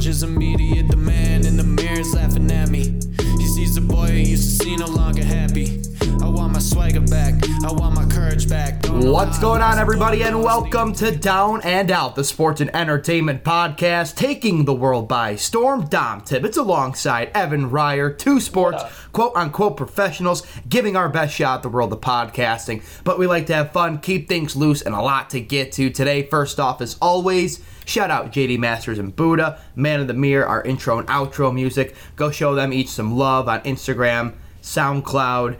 challenges immediate. The man in the mirror is laughing at me. He sees the boy he used to see no longer happy. I want my swagger back, I want my courage back. Don't What's going on, everybody, and welcome to Down and Out, the sports and entertainment podcast taking the world by storm. Dom Tibbetts alongside Evan Ryer, two sports quote unquote professionals, giving our best shot at the world of podcasting. But we like to have fun, keep things loose, and a lot to get to today. First off, as always, shout out JD Masters and Buddha, Man of the Mirror, our intro and outro music. Go show them each some love on Instagram, SoundCloud.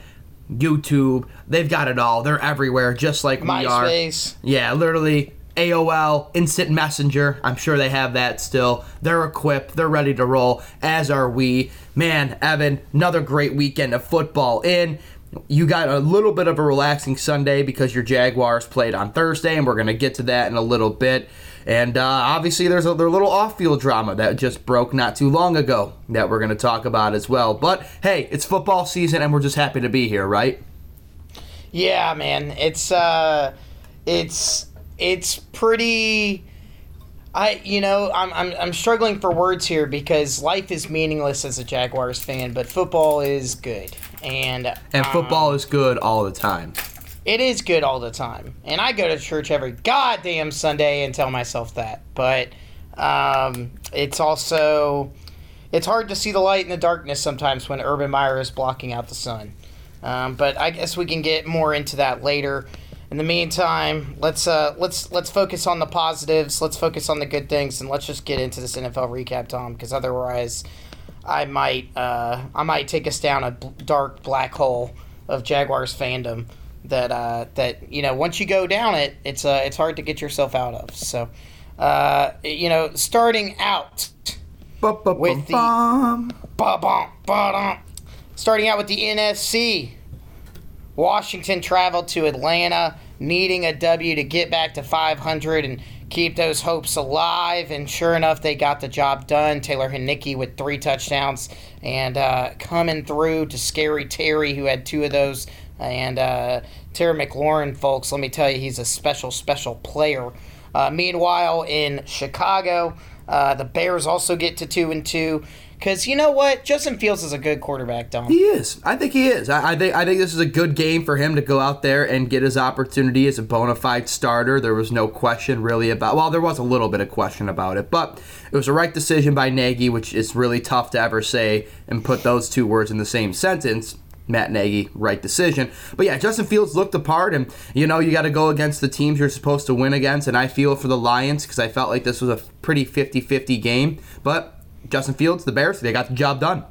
YouTube, they've got it all. They're everywhere, just like we are. MySpace. Yeah, literally AOL, Instant Messenger. I'm sure they have that still. They're equipped, they're ready to roll, as are we. Man, Evan, another great weekend of football in. You got a little bit of a relaxing Sunday because your Jaguars played on Thursday, and we're going to get to that in a little bit. And uh, obviously, there's a, there's a little off field drama that just broke not too long ago that we're going to talk about as well. But hey, it's football season, and we're just happy to be here, right? Yeah, man. It's uh it's it's pretty I you know, I'm I'm I'm struggling for words here because life is meaningless as a Jaguars fan, but football is good. And And um, football is good all the time. It is good all the time. And I go to church every goddamn Sunday and tell myself that. But um, it's also it's hard to see the light in the darkness sometimes when Urban Meyer is blocking out the sun. Um, but I guess we can get more into that later. In the meantime, let's uh, let's let's focus on the positives. Let's focus on the good things, and let's just get into this NFL recap, Tom. Because otherwise, I might uh, I might take us down a dark black hole of Jaguars fandom that uh, that you know once you go down it, it's uh, it's hard to get yourself out of. So, uh, you know, starting out with the- Ba-bum. Ba-bum, ba-dum. Starting out with the NFC. Washington traveled to Atlanta, needing a W to get back to 500 and keep those hopes alive. And sure enough, they got the job done. Taylor Heinicke with three touchdowns and uh, coming through to Scary Terry, who had two of those. And uh, Terry McLaurin, folks, let me tell you, he's a special, special player. Uh, meanwhile, in Chicago, uh, the Bears also get to two and two. Because you know what, Justin Fields is a good quarterback, Dom. He is. I think he is. I, I think. I think this is a good game for him to go out there and get his opportunity as a bona fide starter. There was no question really about. Well, there was a little bit of question about it, but it was a right decision by Nagy, which is really tough to ever say and put those two words in the same sentence. Matt Nagy, right decision. But yeah, Justin Fields looked the part, and you know, you got to go against the teams you're supposed to win against. And I feel for the Lions because I felt like this was a pretty 50 50 game. But Justin Fields, the Bears, they got the job done.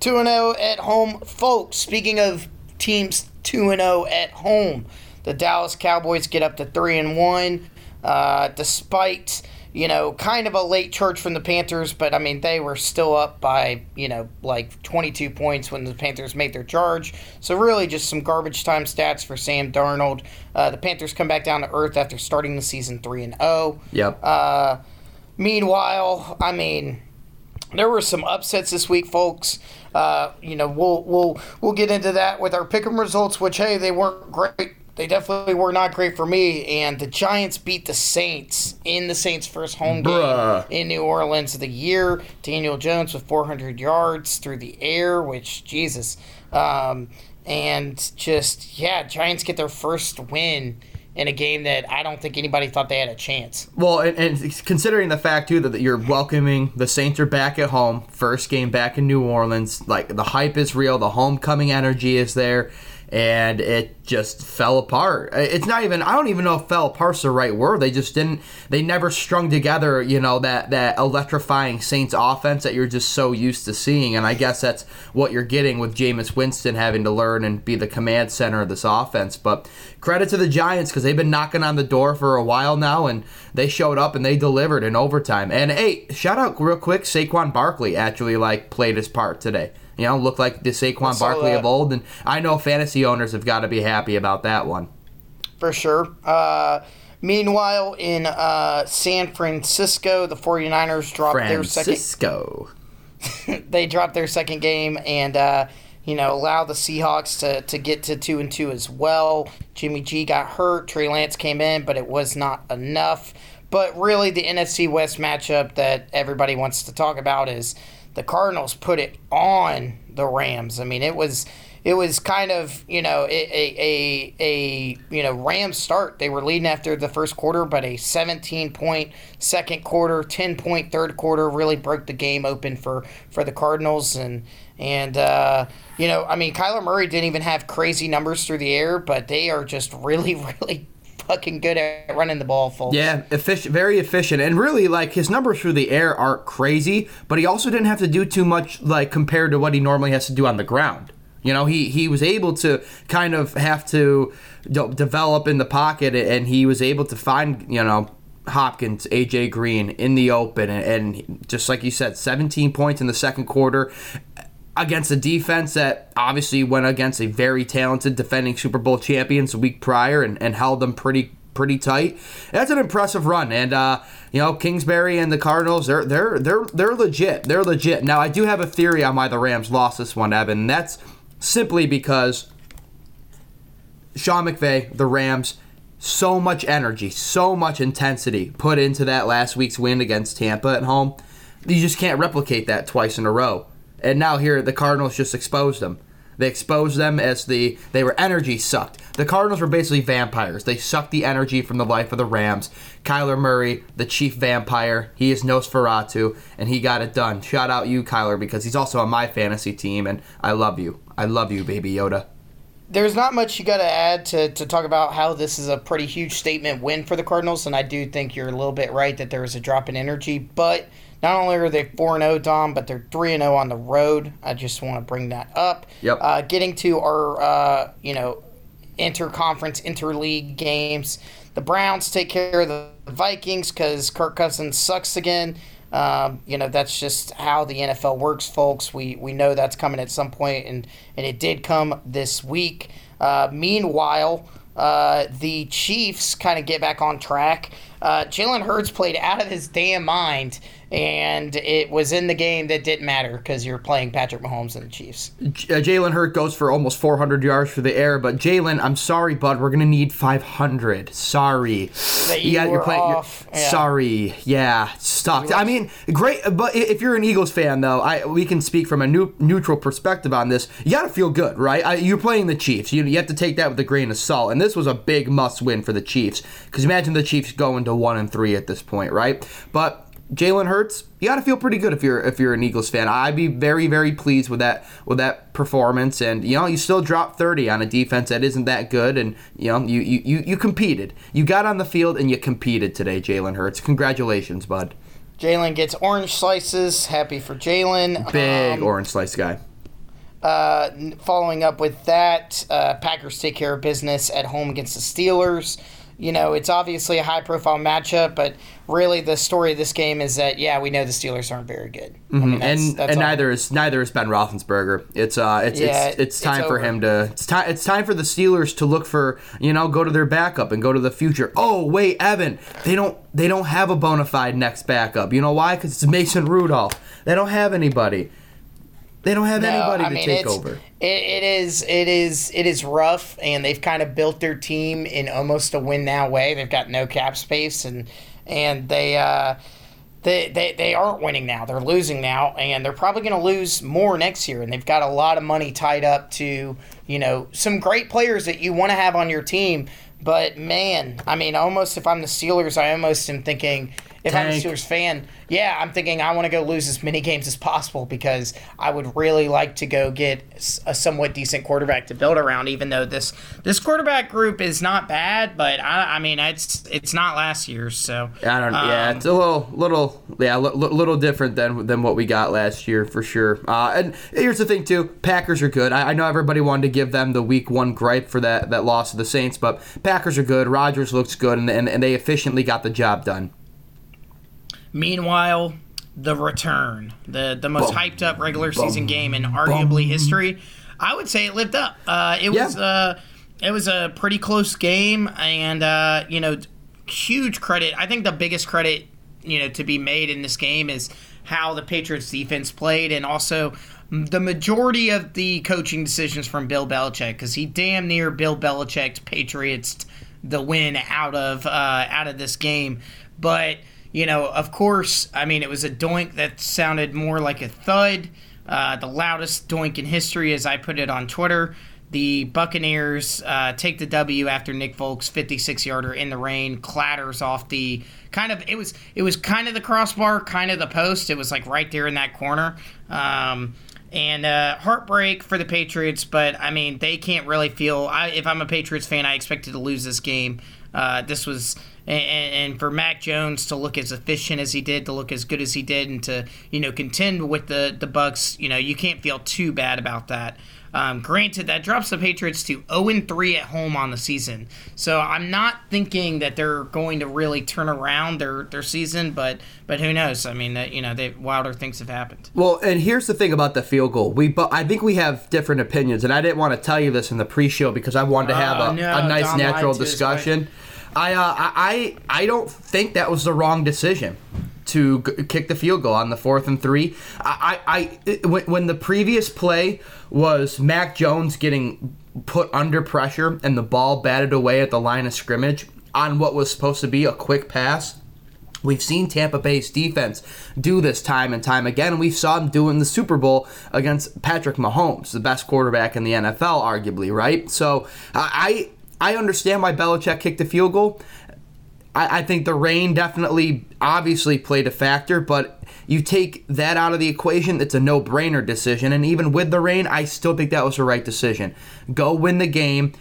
2 and 0 at home, folks. Speaking of teams 2 and 0 at home, the Dallas Cowboys get up to 3 and 1 uh, despite, you know, kind of a late charge from the Panthers, but I mean, they were still up by, you know, like 22 points when the Panthers made their charge. So, really, just some garbage time stats for Sam Darnold. Uh, the Panthers come back down to earth after starting the season 3 and 0. Yep. Uh, meanwhile, I mean, there were some upsets this week, folks. Uh, you know, we'll we'll we'll get into that with our pick'em results, which hey, they weren't great. They definitely were not great for me. And the Giants beat the Saints in the Saints' first home Bruh. game in New Orleans of the year. Daniel Jones with 400 yards through the air, which Jesus. Um, and just yeah, Giants get their first win in a game that I don't think anybody thought they had a chance. Well, and, and considering the fact too that you're welcoming the Saints are back at home, first game back in New Orleans, like the hype is real, the homecoming energy is there, and it just fell apart. It's not even I don't even know if fell apart's the right word. They just didn't they never strung together, you know, that that electrifying Saints offense that you're just so used to seeing. And I guess that's what you're getting with Jameis Winston having to learn and be the command center of this offense. But credit to the Giants because they've been knocking on the door for a while now and they showed up and they delivered in overtime. And hey, shout out real quick, Saquon Barkley actually like played his part today. You know, look like the Saquon Barkley that. of old, and I know fantasy owners have got to be happy about that one. for sure. Uh, Meanwhile, in uh, San Francisco, the 49ers dropped their second Francisco. they dropped their second game and uh, you know allow the Seahawks to, to get to two and two as well. Jimmy G got hurt. Trey Lance came in, but it was not enough. But really, the NFC West matchup that everybody wants to talk about is the Cardinals put it on the Rams. I mean, it was it was kind of you know a, a, a, a you know Rams start. They were leading after the first quarter, but a 17 point second quarter, 10 point third quarter really broke the game open for for the Cardinals and and uh, you know I mean Kyler Murray didn't even have crazy numbers through the air, but they are just really really fucking good at running the ball, folks. Yeah, efficient, very efficient, and really like his numbers through the air aren't crazy, but he also didn't have to do too much like compared to what he normally has to do on the ground. You know, he he was able to kind of have to de- develop in the pocket, and he was able to find you know Hopkins, AJ Green in the open, and, and just like you said, 17 points in the second quarter against a defense that obviously went against a very talented defending Super Bowl champions a week prior and, and held them pretty pretty tight. That's an impressive run, and uh, you know Kingsbury and the Cardinals they're they're they're they're legit. They're legit. Now I do have a theory on why the Rams lost this one, Evan. And that's simply because Sean McVay, the Rams, so much energy, so much intensity put into that last week's win against Tampa at home. You just can't replicate that twice in a row. And now here the Cardinals just exposed them. They exposed them as the they were energy sucked. The Cardinals were basically vampires. They sucked the energy from the life of the Rams. Kyler Murray, the chief vampire, he is Nosferatu, and he got it done. Shout out you, Kyler, because he's also on my fantasy team, and I love you. I love you, baby Yoda. There's not much you got to add to, to talk about how this is a pretty huge statement win for the Cardinals, and I do think you're a little bit right that there was a drop in energy, but not only are they 4 0, Dom, but they're 3 0 on the road. I just want to bring that up. Yep. Uh, getting to our, uh, you know, interconference, interleague games. The Browns take care of the Vikings because Kirk Cousins sucks again. Um, you know, that's just how the NFL works, folks. We, we know that's coming at some point, and, and it did come this week. Uh, meanwhile, uh, the Chiefs kind of get back on track. Uh, Jalen Hurts played out of his damn mind, and it was in the game that didn't matter because you're playing Patrick Mahomes and the Chiefs. J- uh, Jalen Hurt goes for almost 400 yards for the air, but Jalen, I'm sorry, bud, we're gonna need 500. Sorry. That you were off, yeah. Sorry. Yeah, sucked. I mean, great, but if you're an Eagles fan, though, I we can speak from a new, neutral perspective on this. You gotta feel good, right? I, you're playing the Chiefs. You, you have to take that with a grain of salt, and this was a big must-win for the Chiefs because imagine the Chiefs going to one and three at this point, right? But Jalen Hurts, you got to feel pretty good if you're if you're an Eagles fan. I'd be very very pleased with that with that performance, and you know you still dropped 30 on a defense that isn't that good, and you know you you you, you competed. You got on the field and you competed today, Jalen Hurts. Congratulations, bud. Jalen gets orange slices. Happy for Jalen. Big Um, orange slice guy. Uh, following up with that, uh, Packers take care of business at home against the Steelers. You know, it's obviously a high profile matchup, but really the story of this game is that, yeah, we know the Steelers aren't very good. I mean, that's- Mm-hmm. and that's and all. neither is neither is Ben Roethlisberger. It's uh it's Yeah, it's, it's it's time for him to it's time it's time for the Steelers to look for you know go to their backup and go to the future. Oh wait, Evan, they don't they don't have a bona fide next backup. You know why? Because it's Mason Rudolph. They don't have anybody. They don't have No, anybody I to mean, take over. It, it is it is it is rough, and they've kind of built their team in almost a win now way. They've got no cap space, and and they uh, they, they they aren't winning now. They're losing now, and they're probably going to lose more next year. And they've got a lot of money tied up to you know some great players that you want to have on your team. But man, I mean, almost if I'm the Steelers, I almost am thinking. If I'm a Tank. Steelers fan, yeah, I'm thinking I want to go lose as many games as possible because I would really like to go get a somewhat decent quarterback to build around. Even though this this quarterback group is not bad, but I, I mean it's it's not last year's. So I don't. yeah, um, it's a little, little, yeah, li- li- little different than than what we got last year for sure. Uh, and here's the thing too: Packers are good. I, I know everybody wanted to give them the Week One gripe for that that loss to the Saints, but Packers are good. Rodgers looks good, and and, and they efficiently got the job done. Meanwhile, the return, the the most hyped up regular season game in arguably history, I would say it lived up. Uh, it Yeah. was uh, it was a pretty close game, and uh, you know, huge credit. I think the biggest credit, you know, to be made in this game is how the Patriots defense played and also the majority of the coaching decisions from Bill Belichick because he damn near Bill Belichick's Patriots the win out of uh, out of this game. But you know, of course, I mean, it was a doink that sounded more like a thud. Uh, the loudest doink in history, as I put it on Twitter. The Buccaneers uh, take the W after Nick Folk's 56 yarder in the rain clatters off the kind of it was it was kind of the crossbar, kind of the post. It was like right there in that corner. Um, and uh, heartbreak for the Patriots, but I mean they can't really feel. I, if I'm a Patriots fan, I expected to lose this game. Uh, this was and, and, for Mac Jones to look as efficient as he did, to look as good as he did, and to you know contend with the the Bucks, you know you can't feel too bad about that. Um, granted, that drops the Patriots to 0 3 at home on the season. So I'm not thinking that they're going to really turn around their, their season, but but who knows? I mean, you know, they, wilder things have happened. Well, and here's the thing about the field goal. We, but I think we have different opinions, and I didn't want to tell you this in the pre-show because I wanted to have a, uh, no, a nice, Dom natural discussion. I, uh, I I don't think that was the wrong decision to g- kick the field goal on the fourth and three. I, I, I when, when the previous play was Mac Jones getting put under pressure and the ball batted away at the line of scrimmage on what was supposed to be a quick pass. We've seen Tampa Bay's defense do this time and time again. We saw them do it in the Super Bowl against Patrick Mahomes, the best quarterback in the NFL, arguably, right? So I I understand why Belichick kicked the field goal. I, I think the rain definitely, obviously, played a factor, but you take that out of the equation, it's a no brainer decision. And even with the rain, I still think that was the right decision. Go win the game.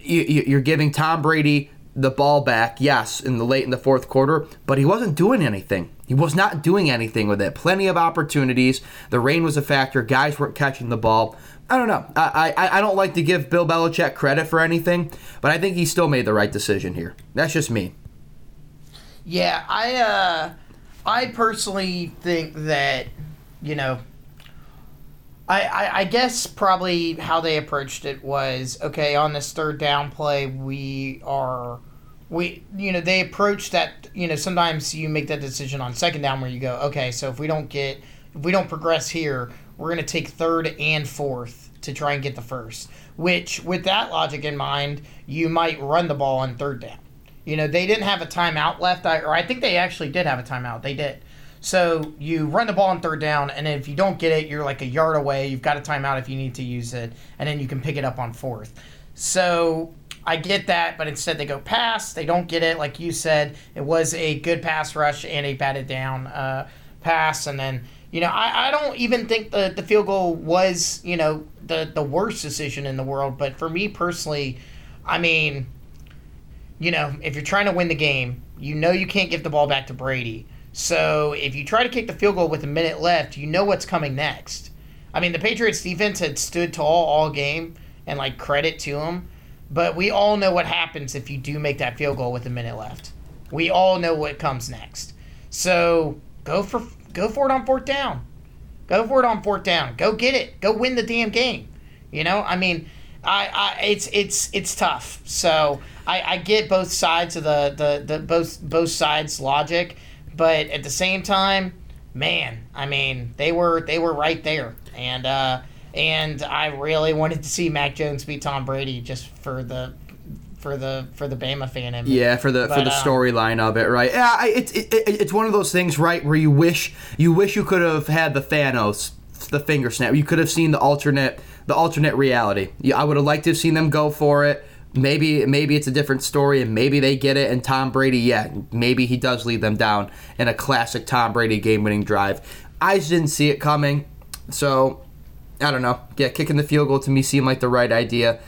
You, are giving Tom Brady the ball back, yes, in the late in the fourth quarter, but he wasn't doing anything. He was not doing anything with it. Plenty of opportunities. The rain was a factor. Guys weren't catching the ball. I don't know. I, I, I don't like to give Bill Belichick credit for anything, but I think he still made the right decision here. That's just me. Yeah, I uh, I personally think that you know, I, I I guess probably how they approached it was okay on this third down play we are we you know they approach that you know sometimes you make that decision on second down where you go okay so if we don't get if we don't progress here we're going to take third and fourth to try and get the first which with that logic in mind you might run the ball on third down you know, they didn't have a timeout left, or I think they actually did have a timeout. They did. So you run the ball on third down, and if you don't get it, you're like a yard away. You've got a timeout if you need to use it, and then you can pick it up on fourth. So I get that, but instead they go pass. They don't get it, like you said. It was a good pass rush and a batted down uh, pass, and then you know I, I don't even think the the field goal was you know the the worst decision in the world. But for me personally, I mean you know, if you're trying to win the game, you know you can't give the ball back to Brady. So if you try to kick the field goal with a minute left, you know what's coming next. I mean, the Patriots defense had stood tall all game, and like credit to them. But we all know what happens if you do make that field goal with a minute left. We all know what comes next. So go for go for it on fourth down. Go for it on fourth down. Go get it. Go win the damn game. You know, I mean, I, I it's it's it's tough. So I, I get both sides of the, the, the both both sides logic, but at the same time, man, I mean they were they were right there, and uh, and I really wanted to see Mac Jones beat Tom Brady just for the for the for the Bama fan in me. Yeah, for the but, for the um, storyline of it, right? Yeah, it's it, it, it's one of those things, right, where you wish you wish you could have had the Thanos, the finger snap. You could have seen the alternate the alternate reality. Yeah, I would have liked to have seen them go for it maybe maybe it's a different story and maybe they get it and Tom Brady yeah maybe he does lead them down in a classic Tom Brady game-winning drive I just didn't see it coming so I don't know yeah kicking the field goal to me seemed like the right idea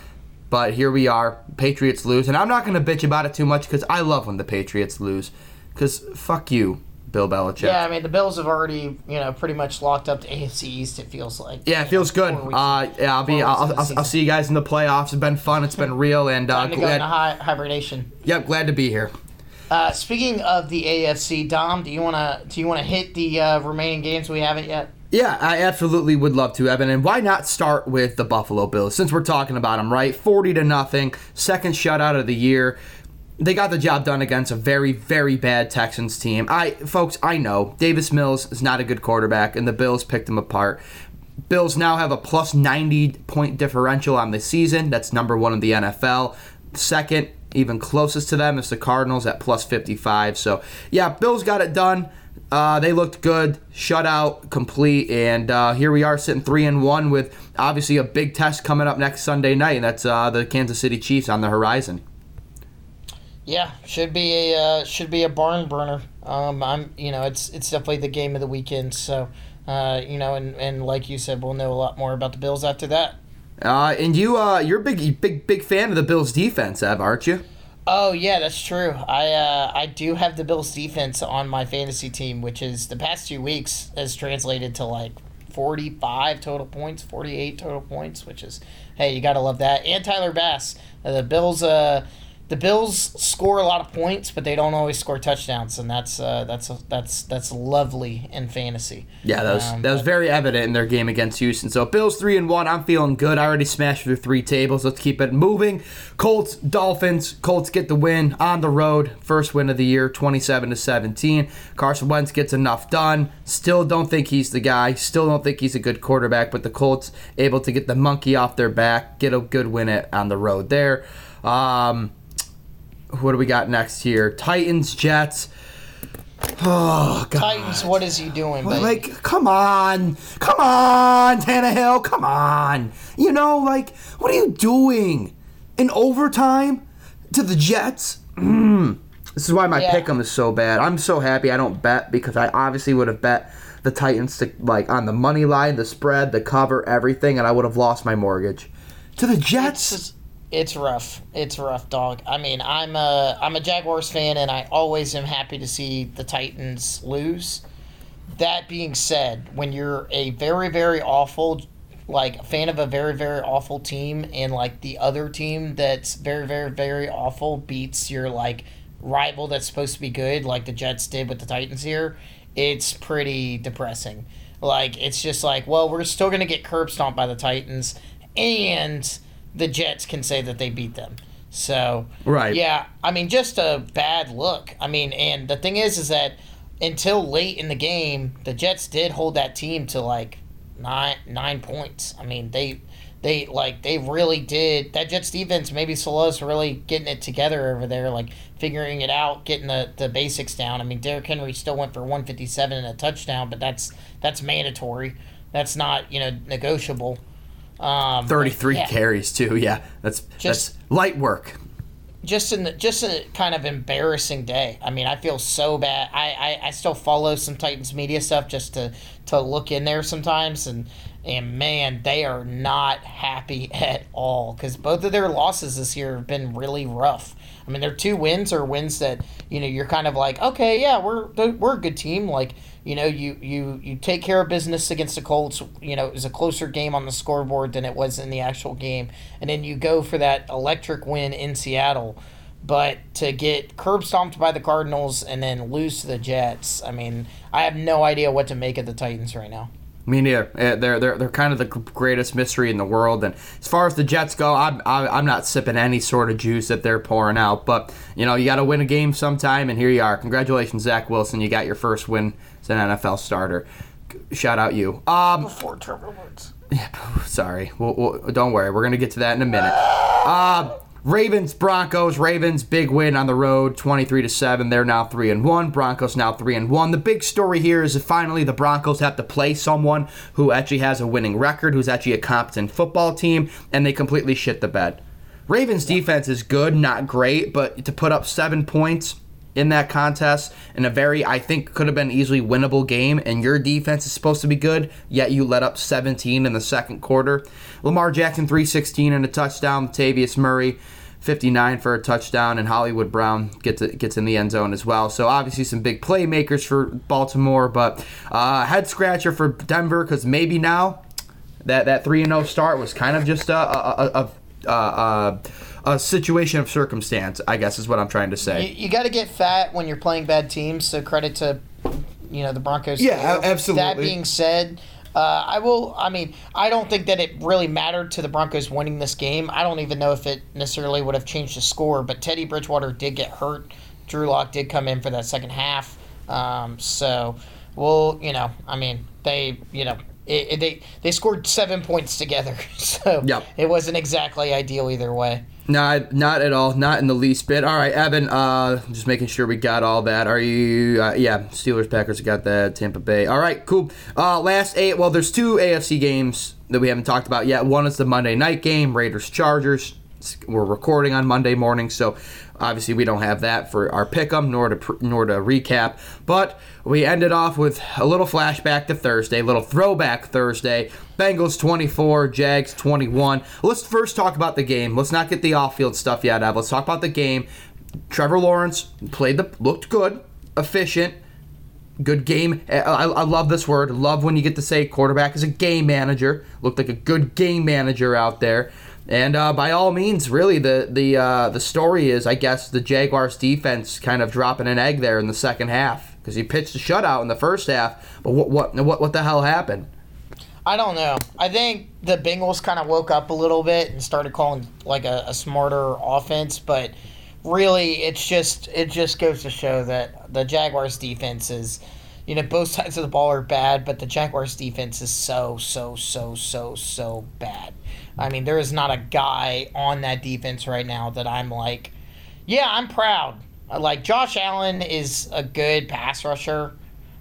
but here we are Patriots lose and I'm not going to bitch about it too much because I love when the Patriots lose because fuck you Bill Belichick. Yeah, I mean the Bills have already you know pretty much locked up the AFC East. It feels like. Yeah, it feels good. Uh, yeah, I'll be. I'll, I'll, I'll, see you guys in the playoffs. It's been fun. It's been real, and uh, to glad, go into hibernation. Yep, glad to be here. Uh, speaking of the AFC, Dom, do you wanna do you wanna hit the uh, remaining games we haven't yet? Yeah, I absolutely would love to, Evan. And why not start with the Buffalo Bills since we're talking about them, right? Forty to nothing, second shutout of the year they got the job done against a very, very bad Texans team. I, folks, I know Davis Mills is not a good quarterback, and the Bills picked him apart. Bills now have a plus 90 point differential on the season. That's number one in the NFL. Second, even closest to them, is the Cardinals at plus 55. So, yeah, Bills got it done. Uh, they looked good, shutout complete, and uh, here we are sitting three and one with obviously a big test coming up next Sunday night, and that's uh, the Kansas City Chiefs on the horizon. Yeah, should be a uh, should be a barn burner. Um, I'm you know it's it's definitely the game of the weekend. So uh, you know, and, and like you said, we'll know a lot more about the Bills after that. Uh, and you uh, you're a big big big fan of the Bills defense, Ev, aren't you? Oh yeah, that's true. I uh, I do have the Bills defense on my fantasy team, which is the past two weeks has translated to like 45 total points, 48 total points, which is hey, you got to love that. And Tyler Bass. Uh, the Bills uh the Bills score a lot of points, but they don't always score touchdowns, and that's uh, that's that's that's lovely in fantasy. Yeah, that was um, that was very evident in their game against Houston. So Bills three and one. I'm feeling good. I already smashed through three tables. Let's keep it moving. Colts Dolphins. Colts get the win on the road. First win of the year, 27 to 17. Carson Wentz gets enough done. Still don't think he's the guy. Still don't think he's a good quarterback. But the Colts able to get the monkey off their back, get a good win it on the road there. Um, what do we got next here? Titans, Jets. Oh God. Titans, what is he doing? Well, like, come on, come on, Tannehill, come on. You know, like, what are you doing in overtime to the Jets? Mm. This is why my yeah. pick'em is so bad. I'm so happy I don't bet because I obviously would have bet the Titans to like on the money line, the spread, the cover, everything, and I would have lost my mortgage. To the Jets. It's, rough. It's rough, dog. I mean, I'm a I'm a Jaguars fan, and I always am happy to see the Titans lose. That being said, when you're a very very awful, like fan of a very very awful team, and like the other team that's very very very awful beats your like rival that's supposed to be good, like the Jets did with the Titans here, it's pretty depressing. Like it's just like, well, we're still gonna get curb stomped by the Titans, and the Jets can say that they beat them. So right, yeah. I mean, just a bad look. I mean, and the thing is, is that until late in the game, the Jets did hold that team to like nine nine points. I mean, they they like they really did that Jets defense. Maybe Saleh's really getting it together over there, like figuring it out, getting the, the basics down. I mean, Derrick Henry still went for 157 and a touchdown, but that's that's mandatory. That's not you know negotiable. Um, Thirty-three yeah. carries too. Yeah, that's just that's light work. Just in the, just a kind of embarrassing day. I mean, I feel so bad. I, I, I still follow some Titans media stuff just to to look in there sometimes, and and man, they are not happy at all because both of their losses this year have been really rough. I mean, their two wins are wins that you know you're kind of like, okay, yeah, we're we're a good team. Like you know, you you you take care of business against the Colts. You know, it was a closer game on the scoreboard than it was in the actual game, and then you go for that electric win in Seattle. But to get curb stomped by the Cardinals and then lose to the Jets, I mean, I have no idea what to make of the Titans right now. Me neither. Eh, they're they're they're kind of the greatest mystery in the world. And as far as the Jets go, I'm I'm not sipping any sort of juice that they're pouring out. But you know, you got to win a game sometime, and here you are. Congratulations, Zach Wilson. You got your first win as an NFL starter. Shout out you. Um, Before Trevor Woods. Yeah, sorry. We'll, we'll, don't worry. We're gonna get to that in a minute. Uh, Ravens Broncos Ravens big win on the road 23 to 7 they're now 3 and 1 Broncos now 3 and 1 the big story here is that finally the Broncos have to play someone who actually has a winning record who's actually a competent football team and they completely shit the bed Ravens defense is good not great but to put up 7 points in that contest in a very I think could have been easily winnable game and your defense is supposed to be good yet you let up 17 in the second quarter Lamar Jackson 316 and a touchdown Tavius Murray 59 for a touchdown, and Hollywood Brown gets gets in the end zone as well. So obviously some big playmakers for Baltimore, but uh, head scratcher for Denver because maybe now that that three and zero oh start was kind of just a a, a, a, a, situation of circumstance. I guess is what I'm trying to say. You, you got to get fat when you're playing bad teams. So credit to you know the Broncos. Yeah, absolutely. That being said. Uh, I will. I mean, I don't think that it really mattered to the Broncos winning this game. I don't even know if it necessarily would have changed the score. But Teddy Bridgewater did get hurt. Drew Lock did come in for that second half. Um, so, well, you know, I mean, they, you know, it, it, they they scored seven points together. So Yep. it wasn't exactly ideal either way. Not, not at all. Not in the least bit. All right, Evan. Uh, just making sure we got all that. Are you? Uh, yeah, Steelers, Packers got that. Tampa Bay. All right, cool. Uh, last eight. Well, there's two AFC games that we haven't talked about yet. One is the Monday night game, Raiders Chargers. We're recording on Monday morning, so obviously we don't have that for our pick'em nor to nor to recap. But we ended off with a little flashback to Thursday, a little throwback Thursday. Bengals 24, Jags 21. Let's first talk about the game. Let's not get the off-field stuff yet. Let's talk about the game. Trevor Lawrence played the looked good, efficient, good game. I, I love this word. Love when you get to say quarterback is a game manager. Looked like a good game manager out there. And uh, by all means, really, the the uh, the story is, I guess, the Jaguars' defense kind of dropping an egg there in the second half because he pitched a shutout in the first half. But what what what what the hell happened? I don't know. I think the Bengals kind of woke up a little bit and started calling like a, a smarter offense, but really, it's just it just goes to show that the Jaguars' defense is, you know, both sides of the ball are bad, but the Jaguars' defense is so so so so so bad. I mean, there is not a guy on that defense right now that I'm like, yeah, I'm proud. Like Josh Allen is a good pass rusher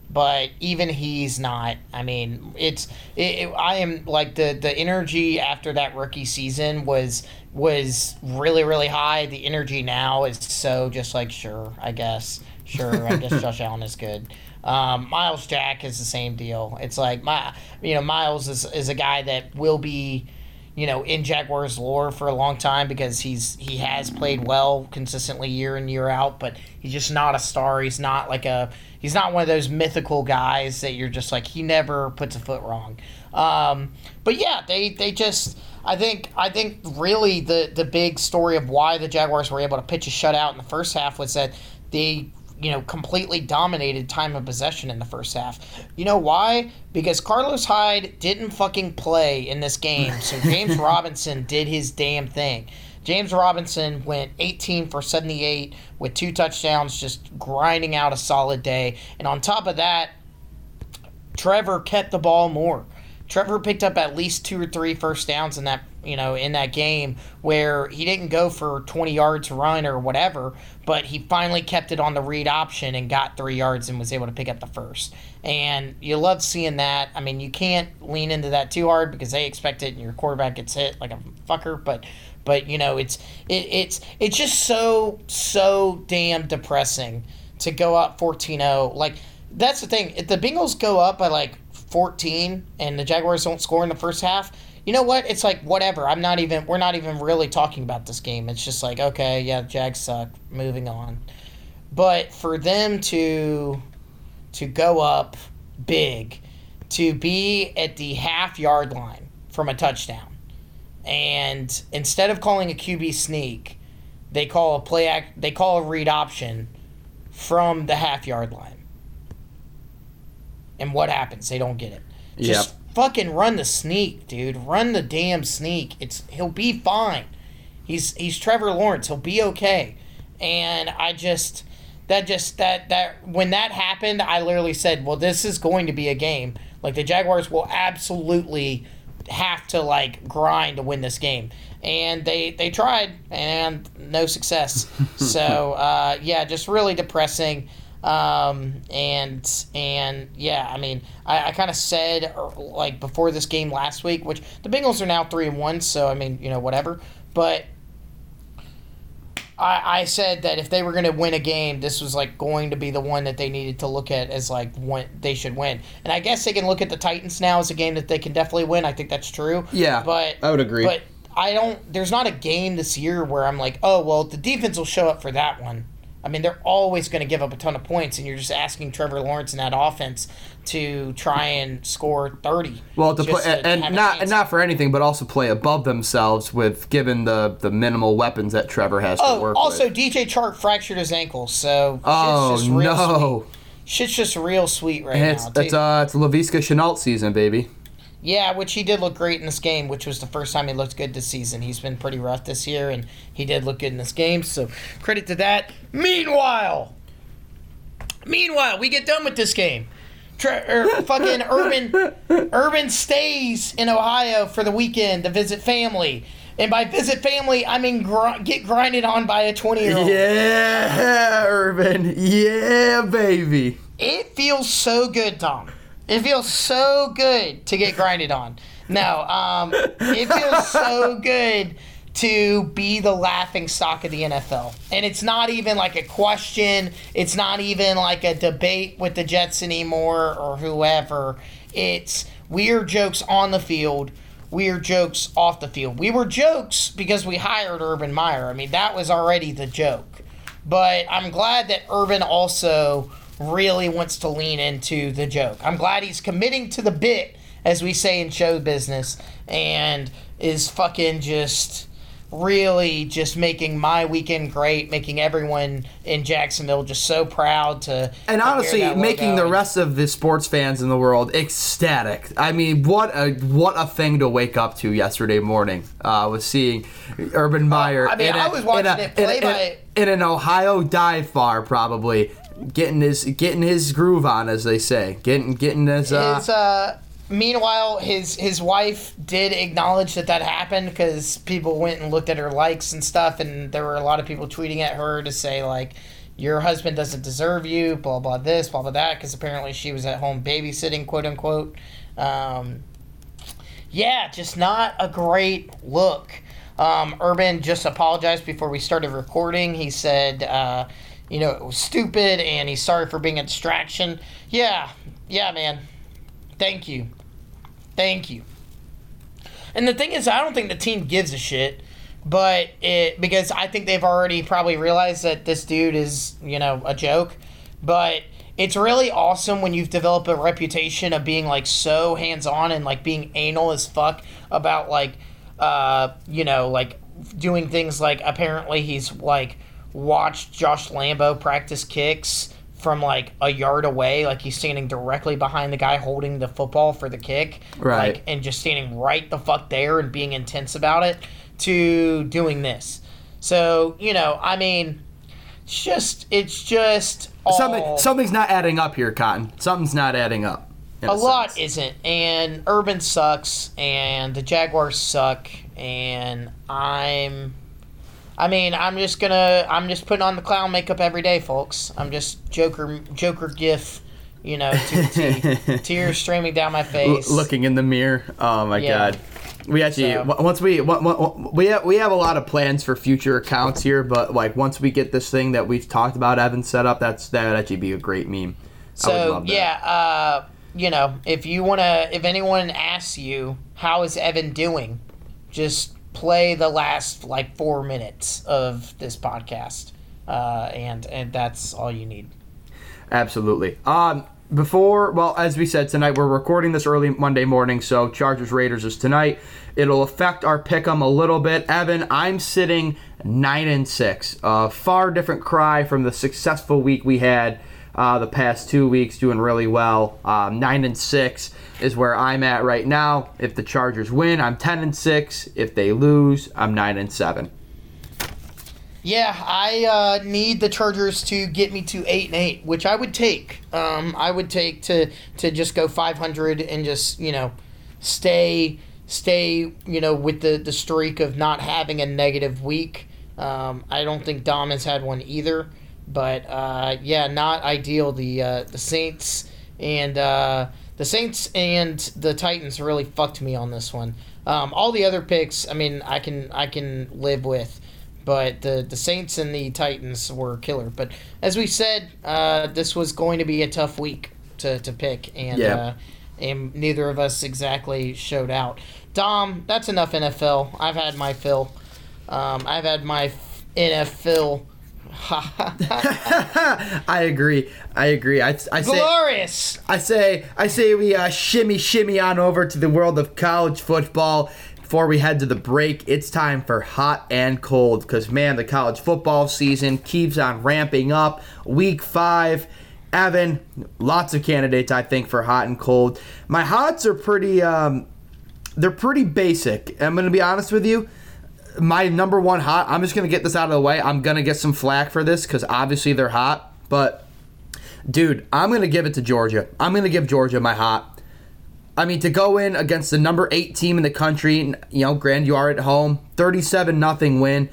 but even he's not. I mean, it's it, it- I am like the the energy after that rookie season was was really really high. The energy now is so just like sure, I guess, sure, I guess Josh Allen is good. Um, Myles Jack is the same deal. It's like my you know Myles is is a guy that will be you know, in Jaguars lore for a long time because he's he has played well consistently year in year out, but he's just not a star. He's not like a he's not one of those mythical guys that you're just like he never puts a foot wrong. Um, but yeah, they they just I think I think really the the big story of why the Jaguars were able to pitch a shutout in the first half was that they you know, completely dominated time of possession in the first half. You know why? Because Carlos Hyde didn't fucking play in this game, so James Robinson did his damn thing. James Robinson went 18 for 78 with two touchdowns, just grinding out a solid day. And on top of that, Trevor kept the ball more. Trevor picked up at least two or three first downs in that you know in that game where he didn't go for 20 yards run or whatever, but he finally kept it on the read option and got three yards and was able to pick up the first. And you love seeing that. I mean, you can't lean into that too hard because they expect it and your quarterback gets hit like a fucker. But but you know it's it, it's it's just so so damn depressing to go up 14-0 like that's the thing if the bengals go up by like 14 and the jaguars don't score in the first half you know what it's like whatever i'm not even we're not even really talking about this game it's just like okay yeah jags suck moving on but for them to to go up big to be at the half yard line from a touchdown and instead of calling a QB sneak, they call a play act. They call a read option from the half yard line. And what happens? They don't get it. Just fucking run the sneak, dude. Run the damn sneak. It's he'll be fine. He's he's Trevor Lawrence. He'll be okay. And I just that just that that when that happened, I literally said, "Well, this is going to be a game. Like the Jaguars will absolutely have to like grind to win this game." And they they tried and no success. so uh, yeah, just really depressing. Um, and and yeah, I mean, I, I kind of said er, like before this game last week, which the Bengals are now three and one, so I mean, you know, whatever. But I, I said that if they were going to win a game, this was like going to be the one that they needed to look at as like one they should win. And I guess they can look at the Titans now as a game that they can definitely win. I think that's true. Yeah, but I would agree. But I don't. There's not a game this year where I'm like, oh well, the defense will show up for that one. I mean, they're always going to give up a ton of points, and you're just asking Trevor Lawrence in that offense to try and score 30. Well, to play, and have not and not for anything, but also play above themselves with given the the minimal weapons that Trevor has to Oh, work also with. DJ Chark fractured his ankle, so Oh shit's just real no! sweet. Shit's just real sweet right It's now. it's uh it's Laviska Shenault season, baby. Yeah, which he did look great in this game, which was the first time he looked good this season. He's been pretty rough this year, and he did look good in this game, so credit to that. Meanwhile, meanwhile, we get done with this game. Tra- er, fucking Urban, Urban stays in Ohio for the weekend to visit family, and by visit family, I mean gr- get grinded on by a twenty-year-old. Yeah, Urban. Yeah, baby. It feels so good, Tom. It feels so good to get grinded on. No, um, it feels so good to be the laughing stock of the NFL. And it's not even like a question, it's not even like a debate with the Jets anymore or whoever. It's weird jokes on the field, weird jokes off the field. We were jokes because we hired Urban Meyer. I mean, that was already the joke. But I'm glad that Urban also really wants to lean into the joke. I'm glad he's committing to the bit, as we say in show business, and is fucking just really just making my weekend great, making everyone in Jacksonville just so proud to And to honestly, making the rest of the sports fans in the world ecstatic. I mean, what a what a thing to wake up to yesterday morning. Uh, was seeing Urban Meyer. Uh, I mean, in I a- was watching in a- it play in, by- in, in an Ohio dive bar, probably getting his getting his groove on, as they say, getting getting his. Uh, His, uh, meanwhile, his his wife did acknowledge that that happened because people went and looked at her likes and stuff, and there were a lot of people tweeting at her to say like, "Your husband doesn't deserve you," blah blah this, blah blah that, because apparently she was at home babysitting, quote unquote. Um, yeah, just not a great look. Um, Urban just apologized before we started recording. He said, uh, you know, it was stupid and he's sorry for being a distraction. Yeah, yeah, man. Thank you. Thank you. And the thing is, I don't think the team gives a shit, but it because I think they've already probably realized that this dude is, you know, a joke. But it's really awesome when you've developed a reputation of being like so hands on and like being anal as fuck about like, uh, you know, like doing things like apparently he's like watched Josh Lambo practice kicks from like a yard away, like he's standing directly behind the guy holding the football for the kick, Right. Like, and just standing right the fuck there and being intense about it, to doing this. So you know, I mean, it's just it's just all, something something's not adding up here, Cotton. Something's not adding up. in a lot isn't, and Urban sucks, and the Jaguars suck, and I'm. I mean, I'm just gonna. I'm just putting on the clown makeup every day, folks. I'm just Joker, Joker gif, you know, to the T. tears streaming down my L- face. looking in the mirror. Oh my Yeah. god. We actually So- w- once we w- w- we have, we have a lot of plans for future accounts here, but like once we get this thing that we've talked about Evan set up, that's that would actually be a great meme. So yeah, uh, you know, if you wanna, if anyone asks you how is Evan doing, just play the last like four minutes of this podcast, uh, and and that's all you need. Absolutely. Um, before, well, as we said tonight, we're recording this early Monday morning, so Chargers Raiders is tonight. It'll affect our pick 'em a little bit. Evan, I'm sitting nine and six. A far different cry from the successful week we had uh, the past two weeks, doing really well. Um, nine and six is where I'm at right now. If the Chargers win, I'm ten and six. If they lose, I'm nine and seven. Yeah, I uh, need the Chargers to get me to eight and eight, which I would take. Um, I would take to to just go five hundred and just you know stay stay you know with the the streak of not having a negative week. Um, I don't think Dom has had one either, but uh, yeah, not ideal. The uh, the Saints and uh, the Saints and the Titans really fucked me on this one. Um, all the other picks, I mean, I can I can live with but the the Saints and the Titans were killer. But as we said, uh, this was going to be a tough week to, to pick, and Yeah. uh, and neither of us exactly showed out. Dom, that's enough NFL. I've had my fill. Um, I've had my NFL. I agree. I agree. I, I say. Glorious. I say, I say, we uh, shimmy, shimmy on over to the world of college football. Before we head to the break, it's time for hot and cold because man, the college football season keeps on ramping up. Week five, Evan, lots of candidates I think for hot and cold. My hots are pretty, um, they're pretty basic. I'm gonna be honest with you. My number one hot. I'm just gonna get this out of the way. I'm gonna get some flack for this because obviously they're hot, but dude, I'm gonna give it to Georgia. I'm gonna give Georgia my hot. I mean, to go in against the number eight team in the country, you know, grand you are at home, 37 nothing win.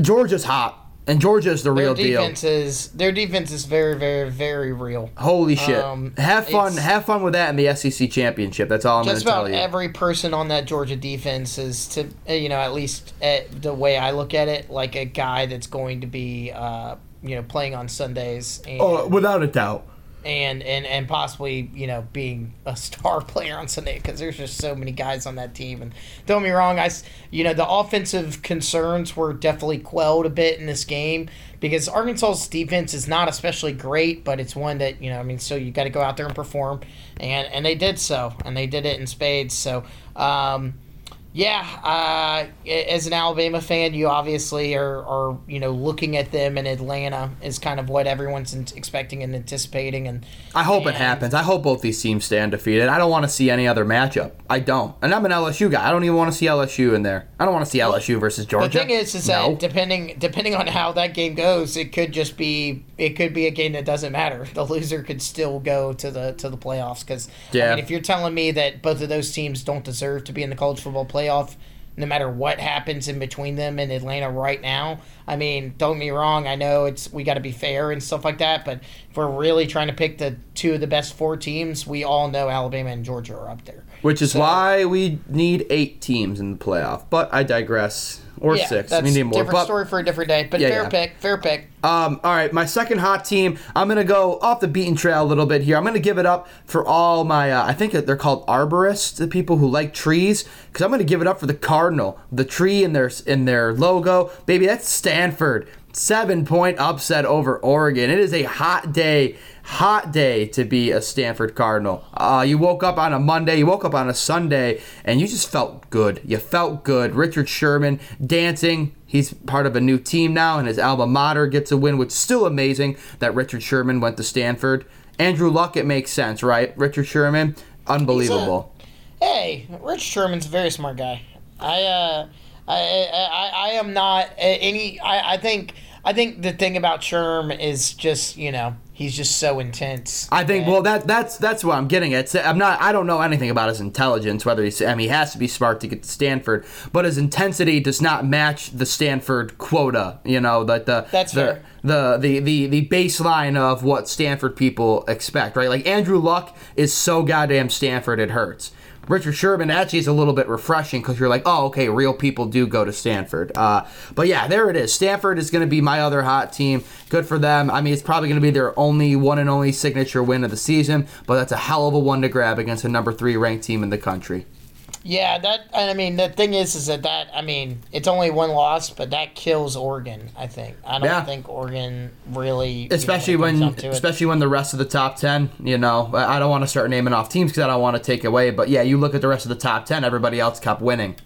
Georgia's hot. And Georgia's the Their real deal. defense is their defense is very, very, very real. Holy shit! Um, have fun, have fun with that in the SEC championship. That's all I'm going Just to tell about every person on that Georgia defense is to uh, you know at least at the way I look at it, like a guy that's going to be uh, you know playing on Sundays and oh, without a doubt. And, and and possibly you know being a star player on Sunday because there's just so many guys on that team. And don't me wrong, I you know the offensive concerns were definitely quelled a bit in this game because Arkansas's defense is not especially great, but it's one that you know I mean so you got to go out there and perform, and and they did so, and they did it in spades. So. Um, yeah, uh, as an Alabama fan, you obviously are, are you know looking at them in Atlanta is kind of what everyone's expecting and anticipating, and I hope it happens. I hope both these teams stay undefeated. I don't want to see any other matchup. I don't. And I'm an LSU guy. I don't even want to see LSU in there. I don't want to see LSU versus Georgia. The thing is, is No. that depending depending on how that game goes, it could just be it could be a game that doesn't matter. The loser could still go to the to the playoffs because Yeah. I mean, if you're telling me that both of those teams don't deserve to be in the college football playoff, no matter what happens in between them and Atlanta right now, I mean, don't get me wrong. I know it's we got to be fair and stuff like that, but if we're really trying to pick the two of the best four teams, we all know Alabama and Georgia are up there. Which is So- why we need eight teams in the playoff. But I digress. Or yeah, six. That's we need more. different But, story for a different day. But Yeah, fair yeah. pick, fair pick. Um, all right, my second hot team. I'm gonna go off the beaten trail a little bit here. I'm gonna give it up for all my. Uh, I think they're called arborists, the people who like trees. Because I'm gonna give it up for the cardinal, the tree in their in their logo. Baby, that's Stanford. Seven point upset over Oregon. It is a hot day, hot day to be a Stanford Cardinal. Uh, you woke up on a Monday, you woke up on a Sunday, and you just felt good. You felt good. Richard Sherman dancing. He's part of a new team now, and his alma mater gets a win, which is still amazing that Richard Sherman went to Stanford. Andrew Luck, it makes sense, right? Richard Sherman, unbelievable. Hey, Rich Sherman's a very smart guy. I uh, I, I, I, am not any. I, I think I think the thing about Sherm is just you know he's just so intense. I think well that that's that's what I'm getting at. I'm not I don't know anything about his intelligence whether he's I mean he has to be smart to get to Stanford, but his intensity does not match the Stanford quota, you know, that the That's the, fair. the the the the baseline of what Stanford people expect, right? Like Andrew Luck is so goddamn Stanford it hurts. Richard Sherman actually is a little bit refreshing because you're like, oh, okay, real people do go to Stanford. Uh, but yeah, there it is. Stanford is going to be my other hot team. Good for them. I mean, it's probably going to be their only one and only signature win of the season, but that's a hell of a one to grab against a number three ranked team in the country. Yeah, that and I mean the thing is is that that I mean it's only one loss, but that kills Oregon. I think I don't Yeah. think Oregon really, you know, Especially when, down to it. especially when the rest of the top ten, you know, I I don't want to start naming off teams because I don't want to take away. But yeah, you look at the rest of the top ten, everybody else kept winning.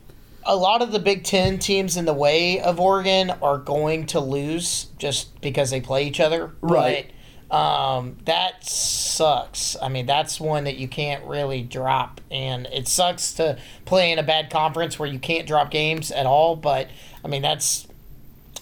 a lot of the Big Ten teams in the way of Oregon are going to lose just because they play each other. Right. But um, that sucks. I mean, that's one that you can't really drop, and it sucks to play in a bad conference where you can't drop games at all. But I mean, that's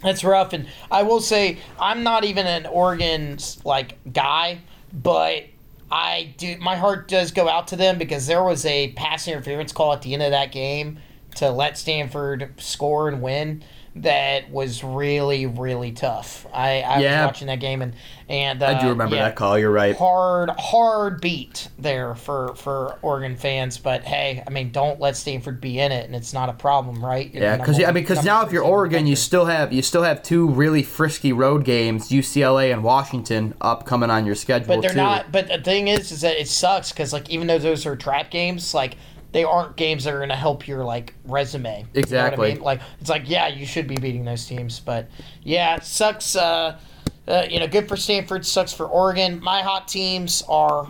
that's rough. And I will say, I'm not even an Oregon like guy, but I do. My heart does go out to them because there was a pass interference call at the end of that game to let Stanford score and win. That was really, really tough. I, I Yeah. was watching that game and and uh, I do remember yeah, that call. You're right. Hard, hard beat there for for Oregon fans. But hey, I mean, don't let Stanford be in it, and it's not a problem, right? You're Yeah, because I mean, because now if you're three team in the Oregon, you still have you still have two really frisky road games, UCLA and Washington, up coming on your schedule But they're too. not. But the thing is, is that it sucks because like even though those are trap games, like they aren't games that are going to help your like resume. You know I Exactly. mean? Like it's like yeah, you should be beating those teams, but yeah, it sucks. Uh, uh, you know, good for Stanford, sucks for Oregon. My hot teams are,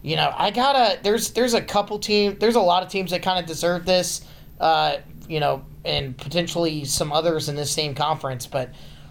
you know, I gotta. There's there's a couple team. There's a lot of teams that kind of deserve this. Uh, you know, and potentially some others in this same conference, but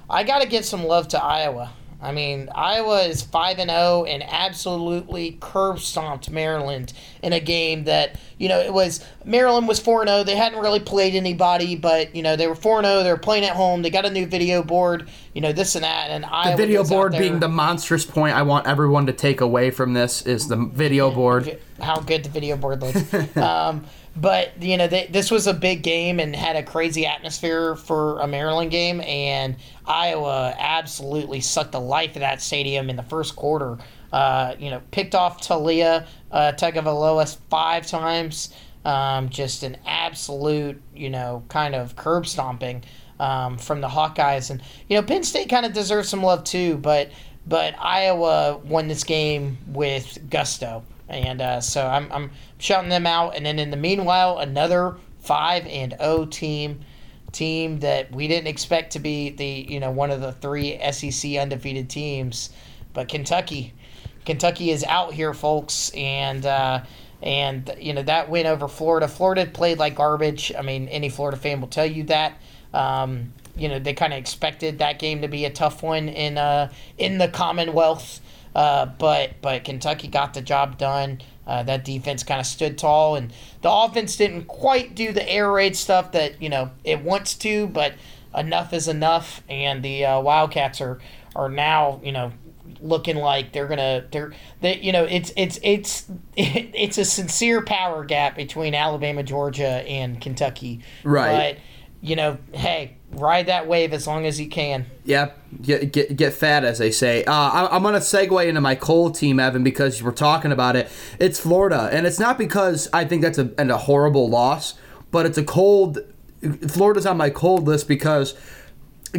I gotta give some love to Iowa. I mean, Iowa is 5 and 0 and absolutely curb stomped Maryland in a game that, you know, it was Maryland was 4 0. They hadn't really played anybody, but, you know, they were 4 0. They were playing at home. They got a new video board, you know, this and that. And Iowa The video board being the monstrous point I want everyone to take away from this is the video board. how good the video board looks. um, but you know, they, this was a big game and had a crazy atmosphere for a Maryland game, and Iowa absolutely sucked the life of that stadium in the first quarter. Uh, you know, picked off Taulia uh, Tagovailoa five times. Um, just an absolute, you know, kind of curb stomping um, from the Hawkeyes, and you know, Penn State kind of deserves some love too, but but Iowa won this game with gusto, and uh, so I'm, I'm shouting them out. And then in the meanwhile, another five and O team, team that we didn't expect to be the you know one of the three SEC undefeated teams, but Kentucky, Kentucky is out here, folks, and. Uh, and you know that win over Florida. Florida played like garbage. I mean, any Florida fan will tell you that. Um, you know they kind of expected that game to be a tough one in uh, in the Commonwealth, uh, but but Kentucky got the job done. Uh, that defense kind of stood tall, and the offense didn't quite do the air raid stuff that you know it wants to, but enough is enough, and the uh, Wildcats are are now you know looking like they're gonna they're they you know it's it's it's it's a sincere power gap between Alabama, Georgia, and Kentucky. Right. But you know, hey, ride that wave as long as you can. Yep, get get get fat as they say. Uh, I, I'm gonna segue into my cold team, Evan, because we're talking about it. It's Florida, and it's not because I think that's a, and a horrible loss, but it's a cold. Florida's on my cold list because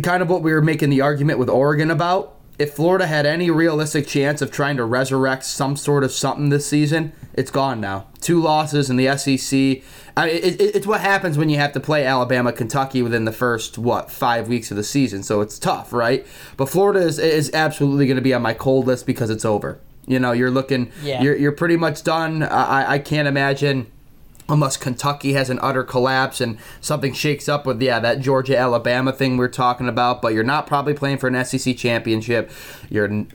kind of what we were making the argument with Oregon about. If Florida had any realistic chance of trying to resurrect some sort of something this season, it's gone now. Two losses in the SEC. I mean, it, it, it's what happens when you have to play Alabama, Kentucky within the first what five weeks of the season. So it's tough, right? But Florida is, is absolutely going to be on my cold list because it's over. You know, you're looking, Yeah. you're you're pretty much done. I I- I can't imagine unless Kentucky has an utter collapse and something shakes up with yeah that Georgia Alabama thing we're talking about. But you're not probably playing for an SEC championship. You're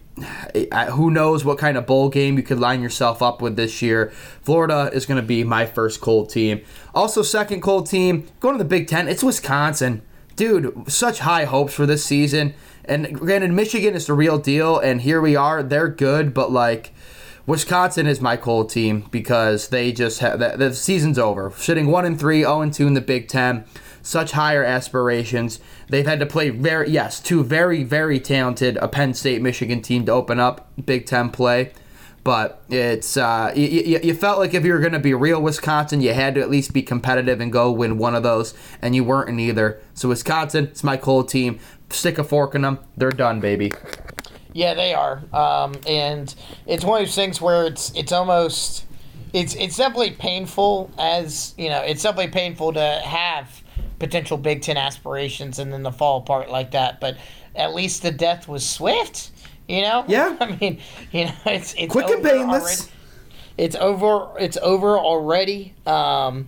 who knows what kind of bowl game you could line yourself up with this year. Florida is going to be my first cold team. Also, second cold team going to the Big Ten. It's Wisconsin, dude. Such high hopes for this season. And granted, Michigan is the real deal, and here we are. They're good, but like. Wisconsin is my cold team because they just have the, the season's over. Sitting one and three, zero and two in the Big Ten, such higher aspirations. They've had to play very yes two very very talented a Penn State Michigan team to open up Big Ten play. But it's uh, you, you, you felt like if you were going to be real Wisconsin, you had to at least be competitive and go win one of those, and you weren't in either. So Wisconsin, it's my cold team. Stick a fork in them. They're done, baby. Yeah, they are. Um, and it's one of those things where it's it's almost it's it's definitely painful as you know it's definitely painful to have potential Big Ten aspirations and then to fall apart like that. But at least the death was swift. You know. Yeah. I mean, you know, it's it's Quick and painless. already. It's over. It's over already. Um,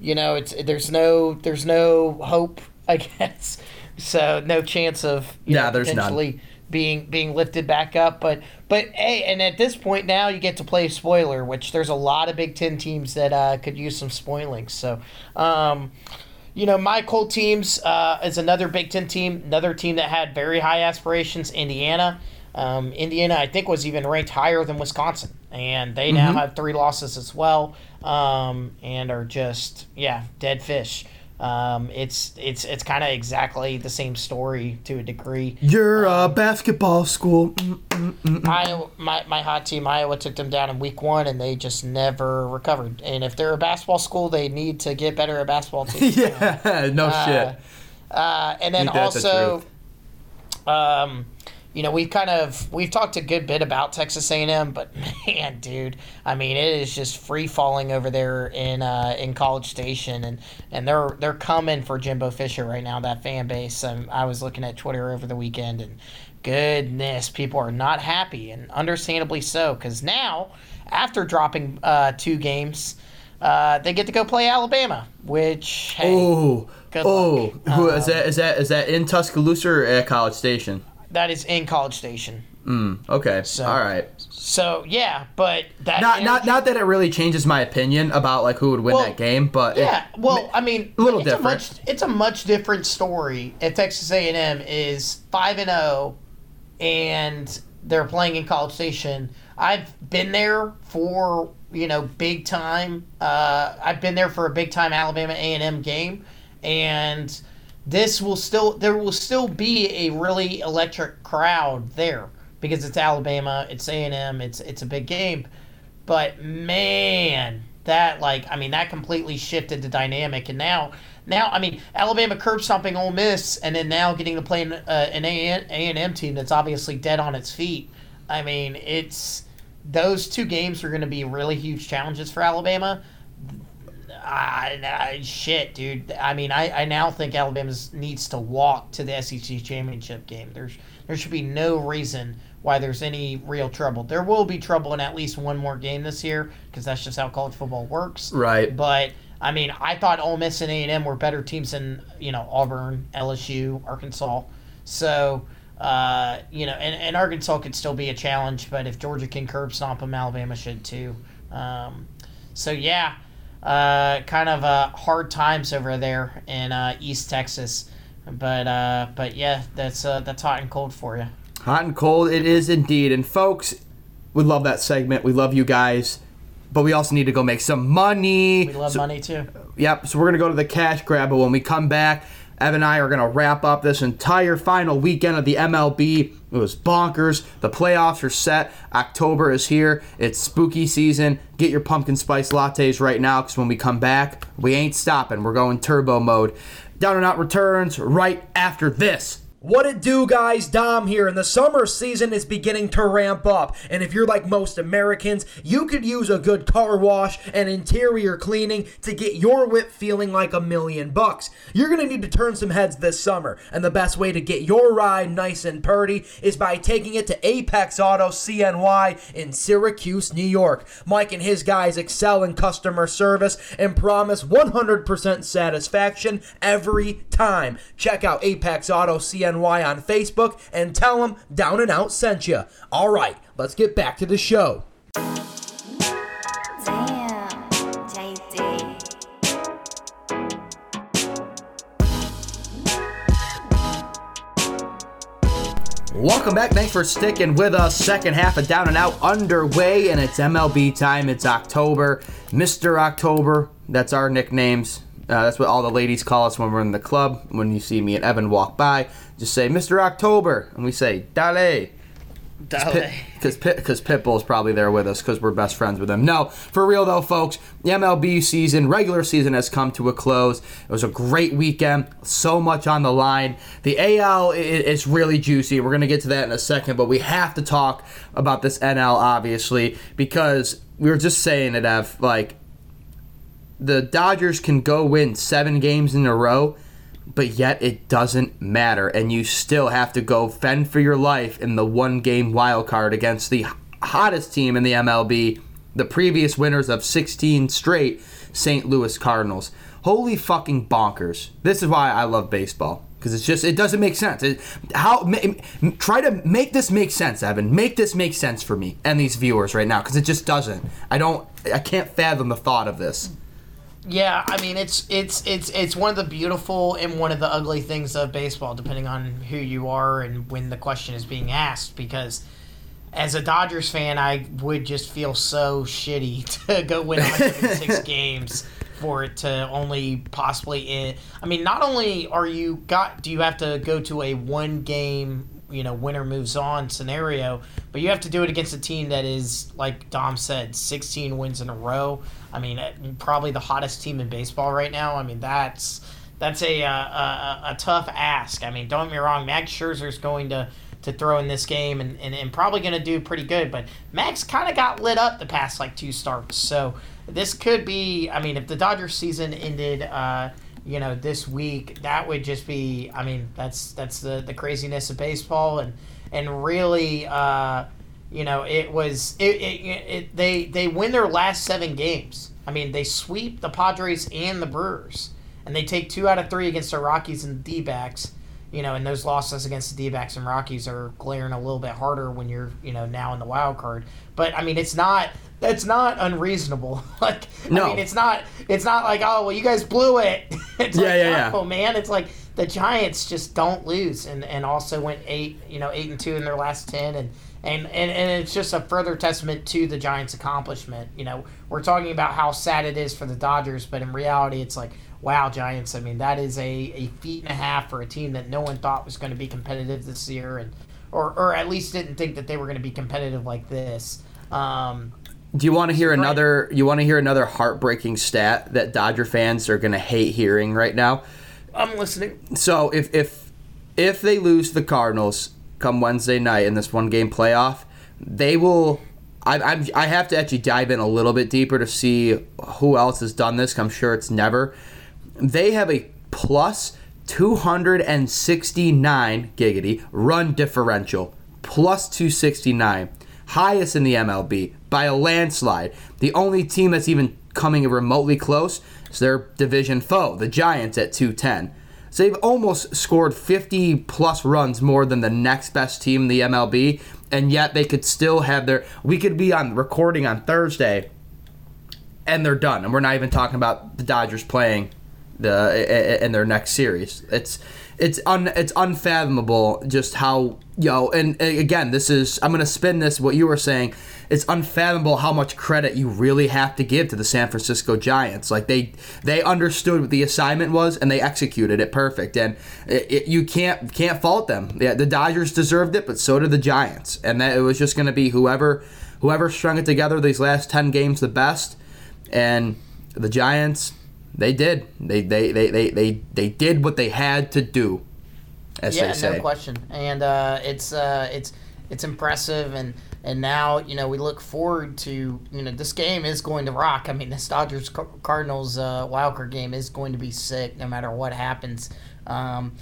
you know, it's there's no there's no hope. I guess so. No chance of you Yeah, know, there's none. Being being lifted back up. But but hey, and at this point now you get to play spoiler, which there's a lot of Big Ten teams that uh, could use some spoiling. So. Um, you know, my cold teams uh, is another Big Ten team, another team that had very high aspirations. Indiana, um, Indiana, I think was even ranked higher than Wisconsin, and they now have three losses as well, um, and are just yeah dead fish. Um, it's it's it's kind of exactly the same story to a degree. You're a basketball school. Iowa, my, my hot team, Iowa, took them down in week one, and they just never recovered. And if they're a basketball school, they need to get better at basketball too. yeah, no shit. Uh, and then also, um, you know, we've kind of we've talked a good bit about Texas A&M, but man, dude, I mean, it is just free falling over there in uh, in College Station, and and they're they're coming for Jimbo Fisher right now. That fan base. Um, I was looking at Twitter over the weekend, and goodness, people are not happy, and understandably so, because now after dropping uh, two games. Uh, they get to go play Alabama, which hey, Oh, oh, luck. who is that? Is that is that in Tuscaloosa or at College Station? That is in College Station. Mm, okay. So- All right. So yeah, but that Not not energy- not that it really changes my opinion about like who would win Well, that game, but it- Yeah, well, I mean, a little it's different. A much, it's a much different story if Texas A&M is five and zero, and they're playing in College Station. I've been there for you know big time. Uh, I've been there for a big time Alabama A&M game, and this will still there will still be a really electric crowd there because it's Alabama, it's A&M, it's it's a big game. But man, that like I mean that completely shifted the dynamic, and now now I mean Alabama curb stomping Ole Miss, and then now getting to play an, uh, an A and M team that's obviously dead on its feet. I mean it's those two games are going to be really huge challenges for Alabama. I, I, shit, dude. I mean, I, I now think Alabama needs to walk to the SEC championship game. There's there should be no reason why there's any real trouble. There will be trouble in at least one more game this year because that's just how college football works. right. But I mean, I thought Ole Miss and A and M were better teams than you know Auburn, LSU, Arkansas. So uh, you know, and, and Arkansas could still be a challenge, but if Georgia can curb stomp them, Alabama should too. Um, so yeah, uh, kind of uh, hard times over there in uh, East Texas. But uh, but yeah, that's uh, that's hot and cold for you. Hot and cold, it is indeed. And folks, we love that segment. We love you guys, but we also need to go make some money. We love So- money too. Yep. So we're gonna go to the cash grab, but when we come back, Evan and I are gonna wrap up this entire final weekend of the MLB. It was bonkers. The playoffs are set. October is here. It's spooky season. Get your pumpkin spice lattes right now, because when we come back, we ain't stopping. We're going turbo mode. Down and out returns right after this. What it do, guys? Dom here, and the summer season is beginning to ramp up. And if you're like most Americans, you could use a good car wash and interior cleaning to get your whip feeling like a million bucks. You're gonna need to turn some heads this summer, and the best way to get your ride nice and purty is by taking it to Apex Auto CNY in Syracuse, New York. Mike and his guys excel in customer service and promise 100% satisfaction every time. Check out Apex Auto CNY on Facebook and tell them Down and Out sent you. All right, let's get back to the show. Welcome back. Thanks for sticking with us. Second half of Down and Out underway, and it's MLB time. It's October. Mr. October. That's our nicknames. Uh, that's what all the ladies call us when we're in the club. When you see me and Evan walk by, just say Mr. October, and we say Dale. Dale. Because because Pitbull's probably there with us because we're best friends with him. No, for real though, folks, the MLB season, regular season has come to a close. It was a great weekend, so much on the line. The AL is really juicy. We're gonna get to that in a second, but we have to talk about this NL obviously because we were just saying it, Ev. Like the Dodgers can go win seven games in a row, but yet it doesn't matter, and you still have to go fend for your life in the one game wild card against the hottest team in the MLB, the previous winners of 16 straight St. Louis Cardinals. Holy fucking bonkers. This is why I love baseball. Because it's just, it doesn't make sense. It, how Try to make this make sense, Evan. Make this make sense for me and these viewers right now, because it just doesn't. I don't, I can't fathom the thought of this. Yeah, I mean it's it's it's it's one of the beautiful and one of the ugly things of baseball, depending on who you are and when the question is being asked. Because as a Dodgers fan, I would just feel so shitty to go win 106 games for it to only possibly end. I mean, not only are you got do you have to go to a one game you know winner moves on scenario, but you have to do it against a team that is like Dom said, 16 wins in a row. I mean, eh, probably the hottest team in baseball right now. I mean, that's that's a uh, a, a tough ask. I mean, don't get me wrong, Max Scherzer's going to to throw in this game and, and, and probably going to do pretty good. But Max kind of got lit up the past like two starts, so this could be. I mean, if the Dodgers season ended. Uh, you know, this week that would just be. I mean, that's that's the the craziness of baseball, and and really, uh, you know, it was it, it, it they they win their last seven games. I mean, they sweep the Padres and the Brewers, and they take two out of three against the Rockies and the D-backs. you know, and those losses against the D-backs and Rockies are glaring a little bit harder when you're, you know, now in the wild card. But I mean, it's not that's not unreasonable. like, No. I mean, it's not it's not like oh well, you guys blew it. it's Yeah, like, yeah, yeah. oh man, it's like the Giants just don't lose, and and also went eight, you know, eight and two in their last ten, and. And, and, and it's just a further testament to the Giants' accomplishment. You know, we're talking about how sad it is for the Dodgers, but in reality, it's like, wow, Giants. I mean, that is a, a feat and a half for a team that no one thought was going to be competitive this year, and or, or at least didn't think that they were going to be competitive like this. Um, Do you want to hear another? You want to hear another heartbreaking stat that Dodger fans are going to hate hearing right now? I'm listening. So if if if they lose the Cardinals come Wednesday night in this one game playoff, they will. I, I'm, I have to actually dive in a little bit deeper to see who else has done this. I'm sure it's never. They have a plus 269 giggity run differential, plus 269, highest in the MLB by a landslide. The only team that's even coming remotely close is their division foe, the Giants, at 210. So they've almost scored 50 plus runs more than the next best team in the MLB, and yet they could still have their. We could be on recording on Thursday, and they're done, and we're not even talking about the Dodgers playing the in their next series. It's it's un it's unfathomable just how yo and uh, again this is I'm gonna spin this what you were saying. It's unfathomable how much credit you really have to give to the San Francisco Giants. Like they they understood what the assignment was and they executed it perfect. And it, it, you can't can't fault them. Yeah, the Dodgers deserved it, but so did the Giants. And that it was just gonna be whoever whoever strung it together these last ten games the best. And the Giants, they did. They they they they they, they did what they had to do, as yeah, they say. no question. And uh, it's uh, it's it's impressive, and and now you know we look forward to you know this game is going to rock. I mean, this Dodgers Cardinals uh, wild card game is going to be sick, no matter what happens. Um,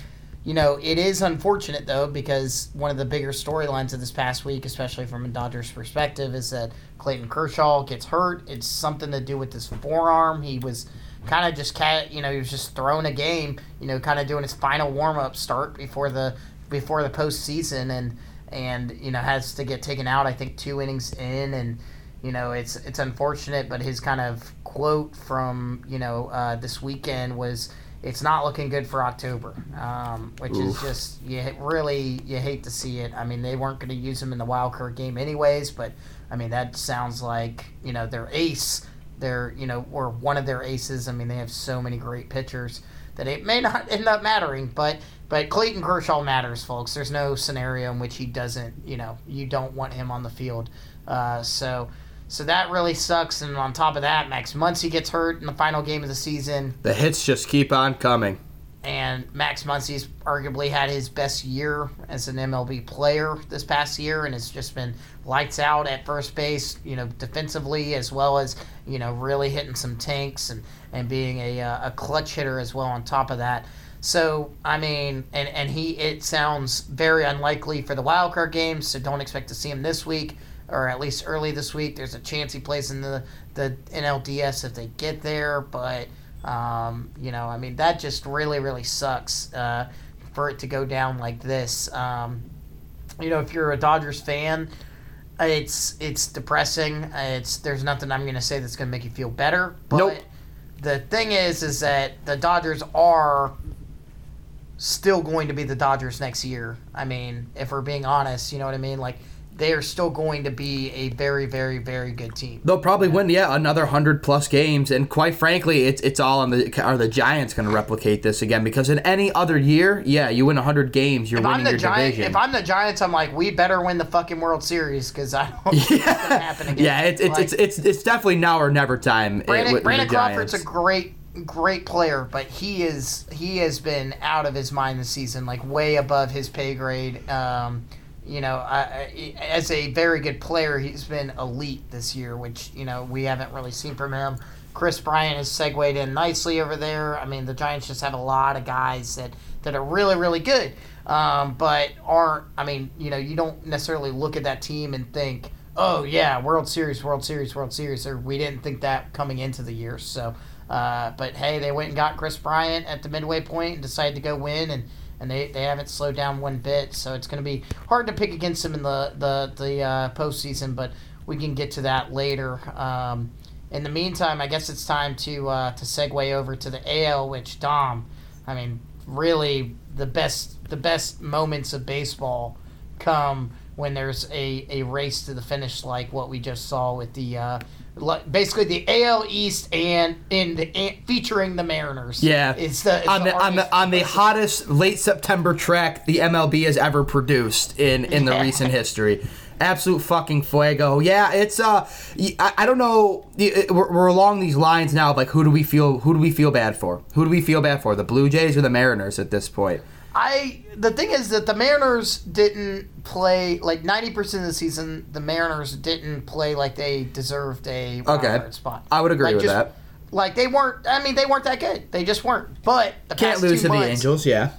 you know, it is unfortunate though because one of the bigger storylines of this past week, especially from a Dodgers perspective, is that Clayton Kershaw gets hurt. It's something to do with his forearm. He was kind of just cat, you know, he was just throwing a game, you know, kind of doing his final warm up start before the before the postseason, and and you know has to get taken out. I think two innings in, and you know it's it's unfortunate, but his kind of quote from you know uh, this weekend was. It's not looking good for October, um, which is just you really you hate to see it. I mean, they weren't going to use him in the wild card game anyways, but I mean that sounds like you know their ace, their you know or one of their aces. I mean they have so many great pitchers that it may not end up mattering, but but Clayton Kershaw matters, folks. There's no scenario in which he doesn't. You know you don't want him on the field, uh, so. So that really sucks, and on top of that, Max Muncy gets hurt in the final game of the season The hits just keep on coming. And Max Muncy's arguably had his best year as an MLB player this past year, and has just been lights out at first base, you know, defensively as well as you know really hitting some tanks and and being a uh, a clutch hitter as well on top of that. So I mean, and and he it sounds very unlikely for the wild card game, so don't expect to see him this week or at least early this week. There's a chance he plays in the the NLDS if they get there, but um, you know, I mean, that just really really sucks uh, for it to go down like this. Um, you know, if you're a Dodgers fan, it's it's depressing. It's there's nothing I'm gonna say that's gonna make you feel better. But Nope. the thing is, is that the Dodgers are still going to be the Dodgers next year. I mean, if we're being honest, you know what I mean? Like they are still going to be a very, very, very good team. They'll probably win, yeah, another hundred plus games, and quite frankly, it's it's all on the are the Giants going to replicate this again? Because in any other year, yeah, you win hundred games, you're If I'm winning the your Giants, division. if I'm the Giants, I'm like, we better win the fucking World Series because I don't think it's happen again. yeah, it's it's, Like, it's it's it's definitely now or never time. eh, Brandon, with Brandon Crawford's a great great player, but he is he has been out of his mind this season, like way above his pay grade. Um, you know, I, as a very good player, he's been elite this year, which you know we haven't really seen from him. Kris Bryant has segued in nicely over there. I mean, the Giants just have a lot of guys that that are really really good, um, but aren't. I mean, you know, you don't necessarily look at that team and think oh yeah, World Series, World Series, World Series. Or we didn't think that coming into the year. So, uh, but hey, they went and got Kris Bryant at the midway point and decided to go win and and they, they haven't slowed down one bit. So it's going to be hard to pick against them in the the the uh, postseason, but we can get to that later. Um, in the meantime, I guess it's time to uh, to segue over to the AL, which Dom, I mean, really the best the best moments of baseball come when there's a, a race to the finish like what we just saw with the uh, li- basically the AL East and in the and featuring the Mariners. Yeah, it's the it's on the, on the on the hottest late September track the MLB has ever produced in in the Yeah. recent history. Absolute fucking fuego. Yeah, it's uh, I, I don't know. We're, we're along these lines now. Of like, who do we feel? Who do we feel bad for? Who do we feel bad for? The Blue Jays or the Mariners at this point? I the thing is that the Mariners didn't play like ninety percent of the season. The Mariners didn't play like they deserved a wild Okay. card spot. I would agree Like, with just- that. Like they weren't. I mean, they weren't that good. They just weren't. But the Can't past lose two to the months, Angels. Yeah.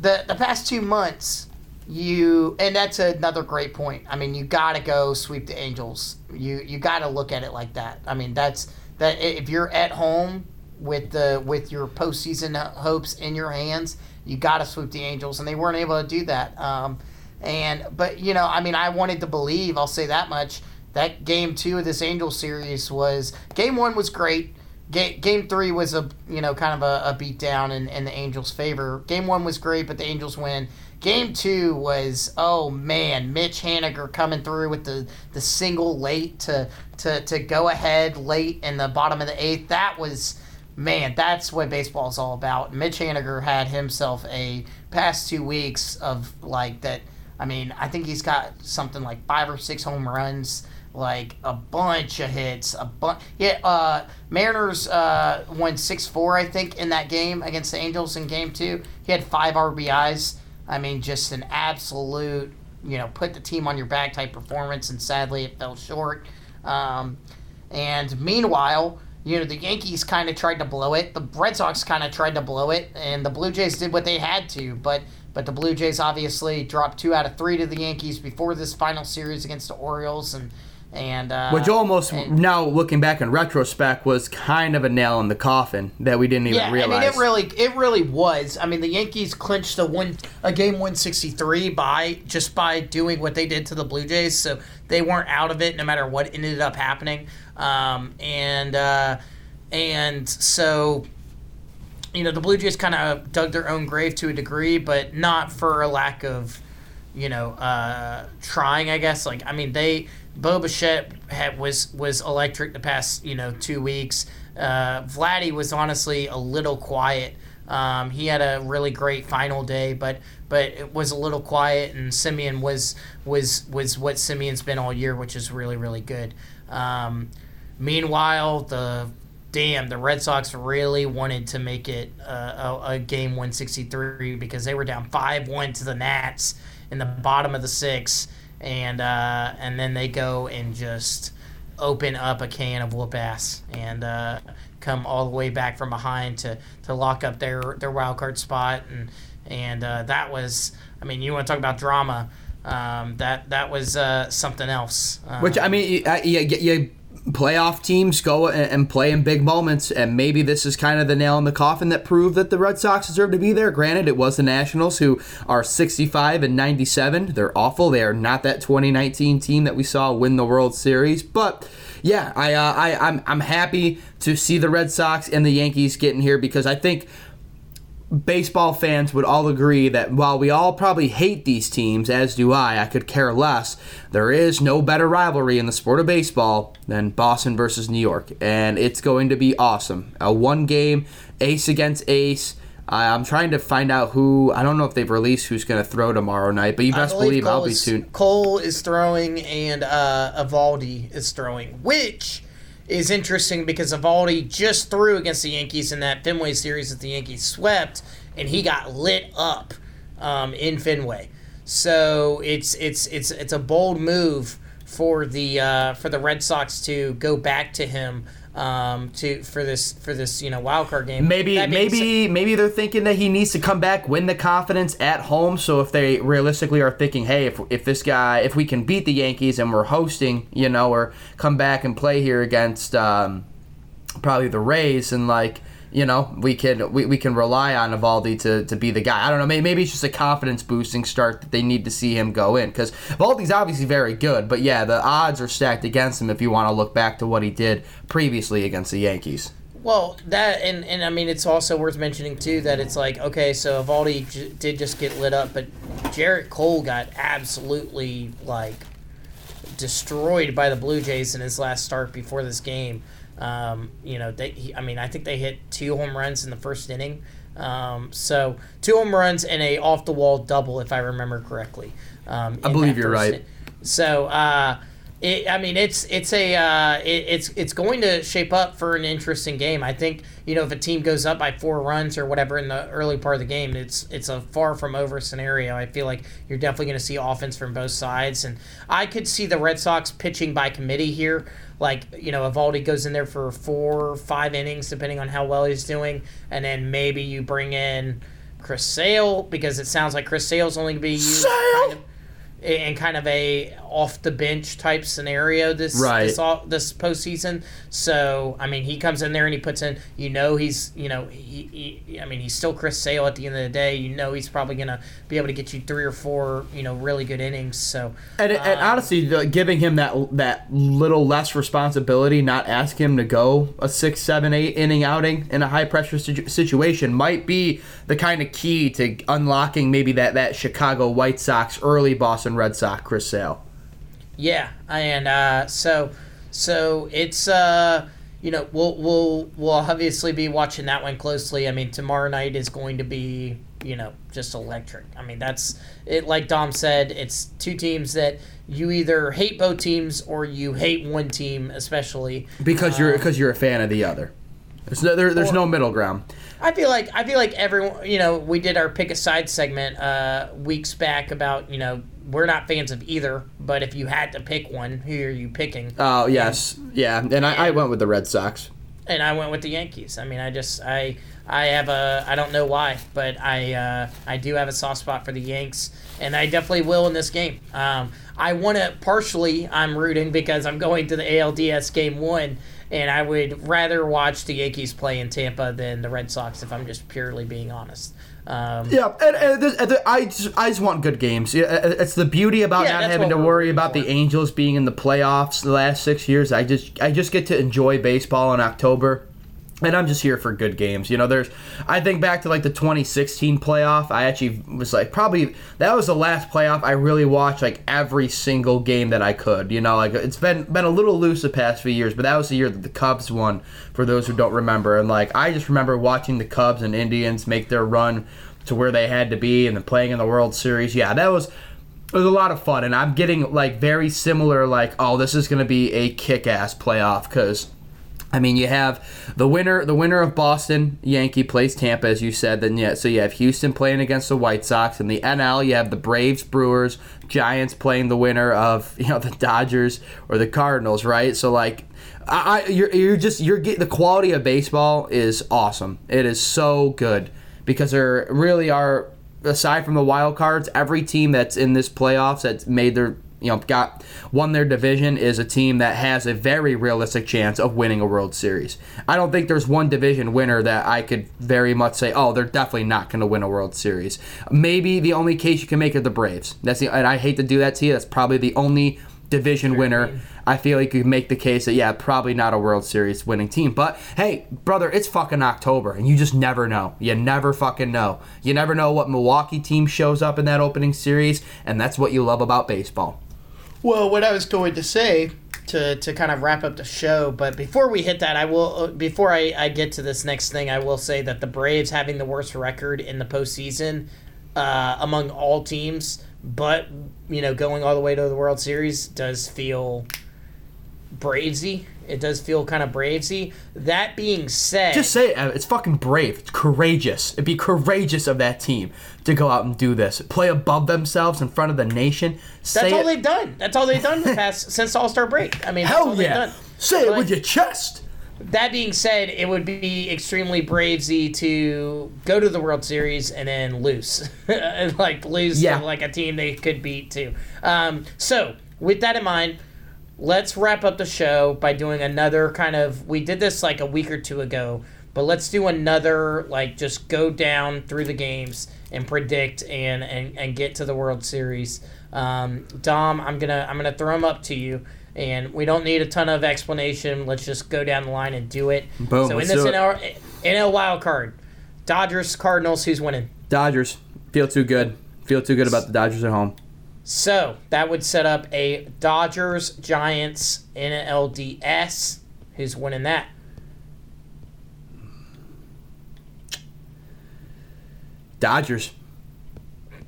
the the past two months, you and that's another great point. I mean, you got to go sweep the Angels. You you got to look at it like that. I mean, that's that if you're at home with the with your postseason hopes in your hands, you got to sweep the Angels, and they weren't able to do that. Um, and but you know, I mean, I wanted to believe. I'll say that much. That game two of this Angel series was game one was great. Game, game three was a you know kind of a, a beat down in, in the Angels' favor. Game one was great, but the Angels win. Game two was oh man, Mitch Haniger coming through with the, the single late to, to to go ahead late in the bottom of the eighth. That was man, that's what baseball is all about. Mitch Haniger had himself a past two weeks of like that. I mean, I think he's got something like five or six home runs, like a bunch of hits, a bunch. Yeah, uh, Mariners uh, won six four, I think, in that game against the Angels in Game Two. He had five RBIs. I mean, just an absolute, you know, put the team on your back type performance, and sadly, it fell short. Um, and meanwhile, you know, the Yankees kind of tried to blow it. The Red Sox kind of tried to blow it, and the Blue Jays did what they had to. But but the Blue Jays obviously dropped two out of three to the Yankees before this final series against the Orioles, and and uh, Which almost and- now looking back in retrospect was kind of a nail in the coffin that we didn't even yeah, realize. I mean, it really, it really was. I mean, the Yankees clinched a one, a game one sixty three by just by doing what they did to the Blue Jays, so they weren't out of it no matter what ended up happening. Um, and uh, and so, you know, the Blue Jays kind of dug their own grave to a degree, but not for a lack of, you know, uh, trying. I guess. Like, I mean, they Bo Bichette had was was electric the past you know two weeks. Uh, Vladdy was honestly a little quiet. Um, he had a really great final day, but but it was a little quiet. And Semien was was was what Semien's been all year, which is really really good. Um, meanwhile, the damn the Red Sox really wanted to make it uh, a, a game 163 because they were down five one to the Nats in the bottom of the six, and uh, and then they go and just open up a can of whoop ass and uh, come all the way back from behind to, to lock up their, their wild card spot. And and uh, that was I mean you want to talk about drama um, that that was uh, something else. Uh, Which I mean, you, you, you playoff teams go and, play in big moments, and maybe this is kind of the nail in the coffin that proved that the Red Sox deserve to be there. Granted, it was the Nationals who are 65 and 97. They're awful. They are not that 2019 team that we saw win the World Series, but. Yeah, I, uh, I, I'm, I'm happy to see the Red Sox and the Yankees getting here because I think baseball fans would all agree that while we all probably hate these teams, as do I, I could care less. There is no better rivalry in the sport of baseball than Boston versus New York, and it's going to be awesome. A one game ace against ace. I'm trying to find out who. I don't know if they've released who's going to throw tomorrow night, but you best believe I'll Cole be is- soon. Cole is throwing and uh, Eovaldi is throwing, which is interesting because Eovaldi just threw against the Yankees in that Fenway series that the Yankees swept, and he got lit up um, in Fenway. So it's it's it's it's a bold move for the uh, for the Red Sox to go back to him um, to for this for this you know wild card game. Maybe, maybe, maybe they're thinking that he needs to come back, win the confidence at home. So if they realistically are thinking, hey, if, if this guy, if we can beat the Yankees and we're hosting, you know, or come back and play here against um, probably the Rays, and like you know, we can we, we can rely on Eovaldi to, to be the guy. I don't know. Maybe, maybe it's just a confidence boosting start that they need to see him go in because Eovaldi's obviously very good. But yeah, the odds are stacked against him if you want to look back to what he did previously against the Yankees. Well, that and, and I mean it's also worth mentioning too that it's like okay, so Eovaldi j- did just get lit up, but Gerrit Cole got absolutely like destroyed by the Blue Jays in his last start before this game. Um, you know, they he, I mean I think they hit two home runs in the first inning. Um, so two home runs and a off the wall double if I remember correctly. Um, I believe you're right. in- So uh, it, I mean, it's it's a uh, it, it's it's going to shape up for an interesting game. I think you know if a team goes up by four runs or whatever in the early part of the game, it's it's a far from over scenario. I feel like you're definitely going to see offense from both sides, and I could see the Red Sox pitching by committee here. Like you know, Eovaldi goes in there for four, five innings, depending on how well he's doing, and then maybe you bring in Chris Sale because it sounds like Chris Sale's only going to be used kind of, in kind of a off the bench type scenario this Right. this all this postseason. So I mean, he comes in there and he puts in. You know, he's you know he, he I mean he's still Chris Sale at the end of the day. You know, he's probably gonna be able to get you three or four you know really good innings. So And, and um, honestly, the, giving him that that little less responsibility, not ask him to go a six, seven, eight inning outing in a high pressure situ- situation, might be the kind of key to unlocking maybe that that Chicago White Sox early Boston Red Sox Chris Sale. Yeah, and uh, so so it's uh, you know we'll we'll we'll obviously be watching that one closely. I mean, tomorrow night is going to be you know just electric. I mean, that's it. Like Dom said, it's two teams that you either hate both teams or you hate one team, especially. because you're because you're a fan of the other. There's no there, there's Or- no middle ground. I feel like I feel like everyone. You know, we did our pick a side segment uh, weeks back about you know we're not fans of either, but if you had to pick one, who are you picking? Oh yes, yeah, and I, I went with the Red Sox. and I went with the Yankees. I mean, I just I I have a I don't know why, but I uh, I do have a soft spot for the Yanks, and I definitely will in this game. Um, I want to partially I'm rooting because I'm going to the ALDS game one, and I would rather watch the Yankees play in Tampa than the Red Sox if I'm just purely being honest. Um, Yeah, and, and, this- and I just I just want good games. Yeah, uh, It's the beauty about Yeah, not having to worry about for. the Angels being in the playoffs the last six years. I just I just get to enjoy baseball in October. And I'm just here for good games. You know, there's. I think back to like the 2016 playoff. I actually was like, probably that was the last playoff I really watched like every single game that I could. You know, like it's been been a little loose the past few years, but that was the year that the Cubs won. For those who don't remember, and like I just remember watching the Cubs and Indians make their run to where they had to be, and then playing in the World Series. Yeah, that was it was a lot of fun, and I'm getting like very similar. Like, oh, this is going to be a kick-ass playoff because. I mean, you have the winner, the winner of Boston Yankee plays Tampa, as you said. Then yeah, so you have Houston playing against the White Sox, and the NL you have the Braves, Brewers, Giants playing the winner of you know the Dodgers or the Cardinals, right? So like, I, I you're you're just you're getting the quality of baseball is awesome. It is so good because there really are aside from the wild cards, every team that's in this playoffs that's made their you know got won their division is a team that has a very realistic chance of winning a World Series. I don't think there's one division winner that I could very much say, oh, they're definitely not going to win a World Series. Maybe the only case you can make are the Braves. That's the and I hate to do that to you. That's probably the only division winner. I feel like you can make the case that yeah, probably not a World Series winning team. But hey, brother, it's fucking October, and you just never know. You never fucking know. You never know what Milwaukee team shows up in that opening series, and that's what you love about baseball. Well, what I was going to say to, to kind of wrap up the show, but before we hit that, I will uh, before I, I get to this next thing, I will say that the Braves having the worst record in the postseason uh, among all teams, but you know going all the way to the World Series does feel bravesy. It does feel kind of bravesy. That being said, Just say it. It's fucking brave. It's courageous. It'd be courageous of that team to go out and do this. Play above themselves in front of the nation. that's all it. they've done. That's all they've done the past since All Star break. I mean, Hell they've yeah. done. Say it with your chest. That being said, it would be extremely bravesy to go to the World Series and then lose, like lose Yeah. to like a team they could beat too. Um, so with that in mind, let's wrap up the show by doing another kind of. We did this like a week or two ago, But let's do another like just go down through the games and predict and and, and get to the World Series. Um, Dom, I'm gonna I'm gonna throw them up to you. And we don't need a ton of explanation. Let's just go down the line and do it. Boom, so in this. NL, NL wild card, Dodgers, Cardinals, who's winning? Dodgers feel too good. Feel too good about the Dodgers at home. So that would set up a Dodgers Giants NLDS. Who's winning that? Dodgers.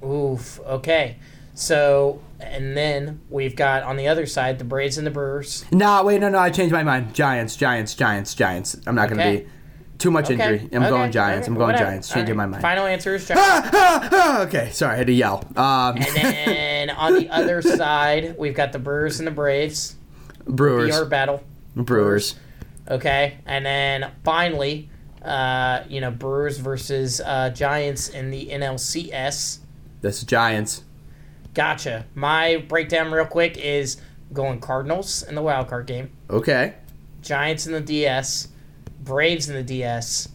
Oof. Okay. So and then we've got on the other side the Braves and the Brewers. Nah, wait, no, no, I changed my mind. Giants, Giants, Giants, Giants. I'm not gonna be too much Okay. injury. I'm okay, going Giants. okay, I'm going whatever. Giants. Changing right. my mind. Final answer is Giants. Ah, ah, ah, okay, sorry, I had to yell. Um, and then on the other side we've got the Brewers and the Braves. Brewers, Your battle. Brewers. Okay, and then finally, uh, you know, Brewers versus uh, Giants in the NLCS. This is Giants. Gotcha. My breakdown, real quick, is going Cardinals in the wild card game, Okay. Giants in the DS, Braves in the DS,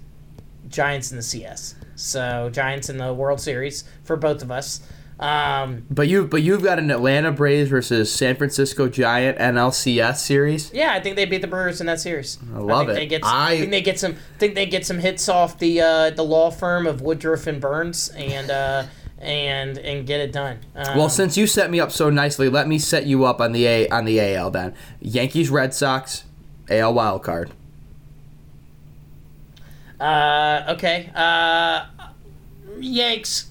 Giants in the CS. So Giants in the World Series for both of us. Um, But you, but you've got an Atlanta Braves versus San Francisco Giant NLCS series. yeah, I think they beat the Brewers in that series. I love think it. They get, I- I think they get some. Think they get some hits off the uh, the law firm of Woodruff and Burnes and uh, and and get it done. Um, Well, since you set me up so nicely, let me set you up on the A on the AL then. Yankees, Red Sox, AL wild card. Uh, okay, uh, Yanks.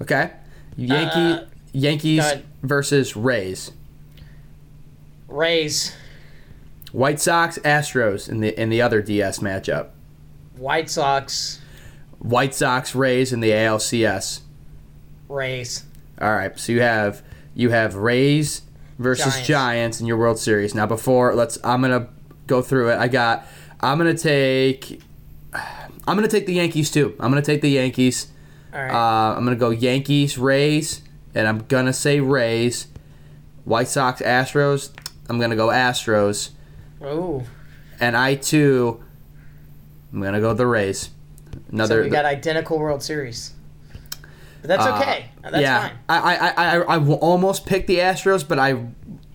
Okay. Yankee Uh, Yankees versus Rays. Rays, White Sox, Astros in the in the other DS matchup. White Sox, White Sox, Rays in the ALCS. Rays. All right, so you have you have Rays versus Giants. Giants. in your World Series. Now before let's I'm gonna go through it. I got I'm gonna take I'm gonna take the Yankees too. I'm gonna take the Yankees. All right. Uh, I'm gonna go Yankees, Rays, and I'm gonna say Rays. White Sox, Astros. I'm gonna go Astros, Oh. and I too. I'm gonna go the Rays. So Another. we got identical World Series. But that's uh, okay. That's yeah, fine. I, I, I, I will almost picked the Astros, but I,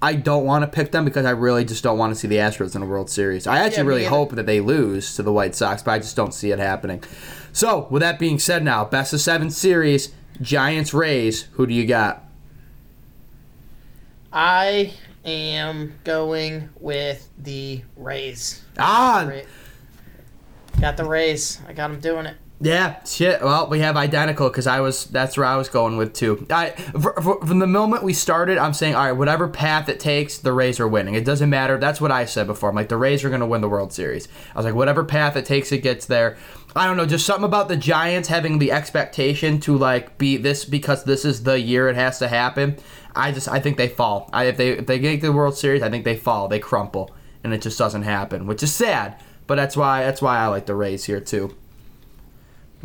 I don't want to pick them because I really just don't want to see the Astros in a World Series. I actually me really hope that they lose to the White Sox, but I just don't see it happening. So, with that being said, now best of seven series, Giants, Rays. Who do you got? I am going with the Rays. Ah, Got the Rays. I got them doing it. Yeah, shit. Well, we have identical because I was that's where I was going with too. I fr- fr- from the moment we started, I'm saying all right, whatever path it takes, the Rays are winning. It doesn't matter. That's what I said before. I'm like the Rays are going to win the World Series. I was like whatever path it takes, it gets there. I don't know, just something about the Giants having the expectation to like be this because this is the year it has to happen. I just I think they fall. I, if they if they get the World Series, I think they fall. They crumple, and it just doesn't happen, which is sad. But that's why that's why I like the Rays here too.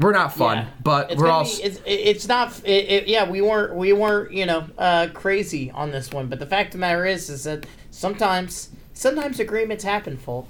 We're not fun, Yeah. but it's we're all. be- it's, it's not. It, it, yeah, we weren't. We weren't. You know, uh, crazy on this one. But the fact of the matter is, is that sometimes, sometimes agreements happen, folk.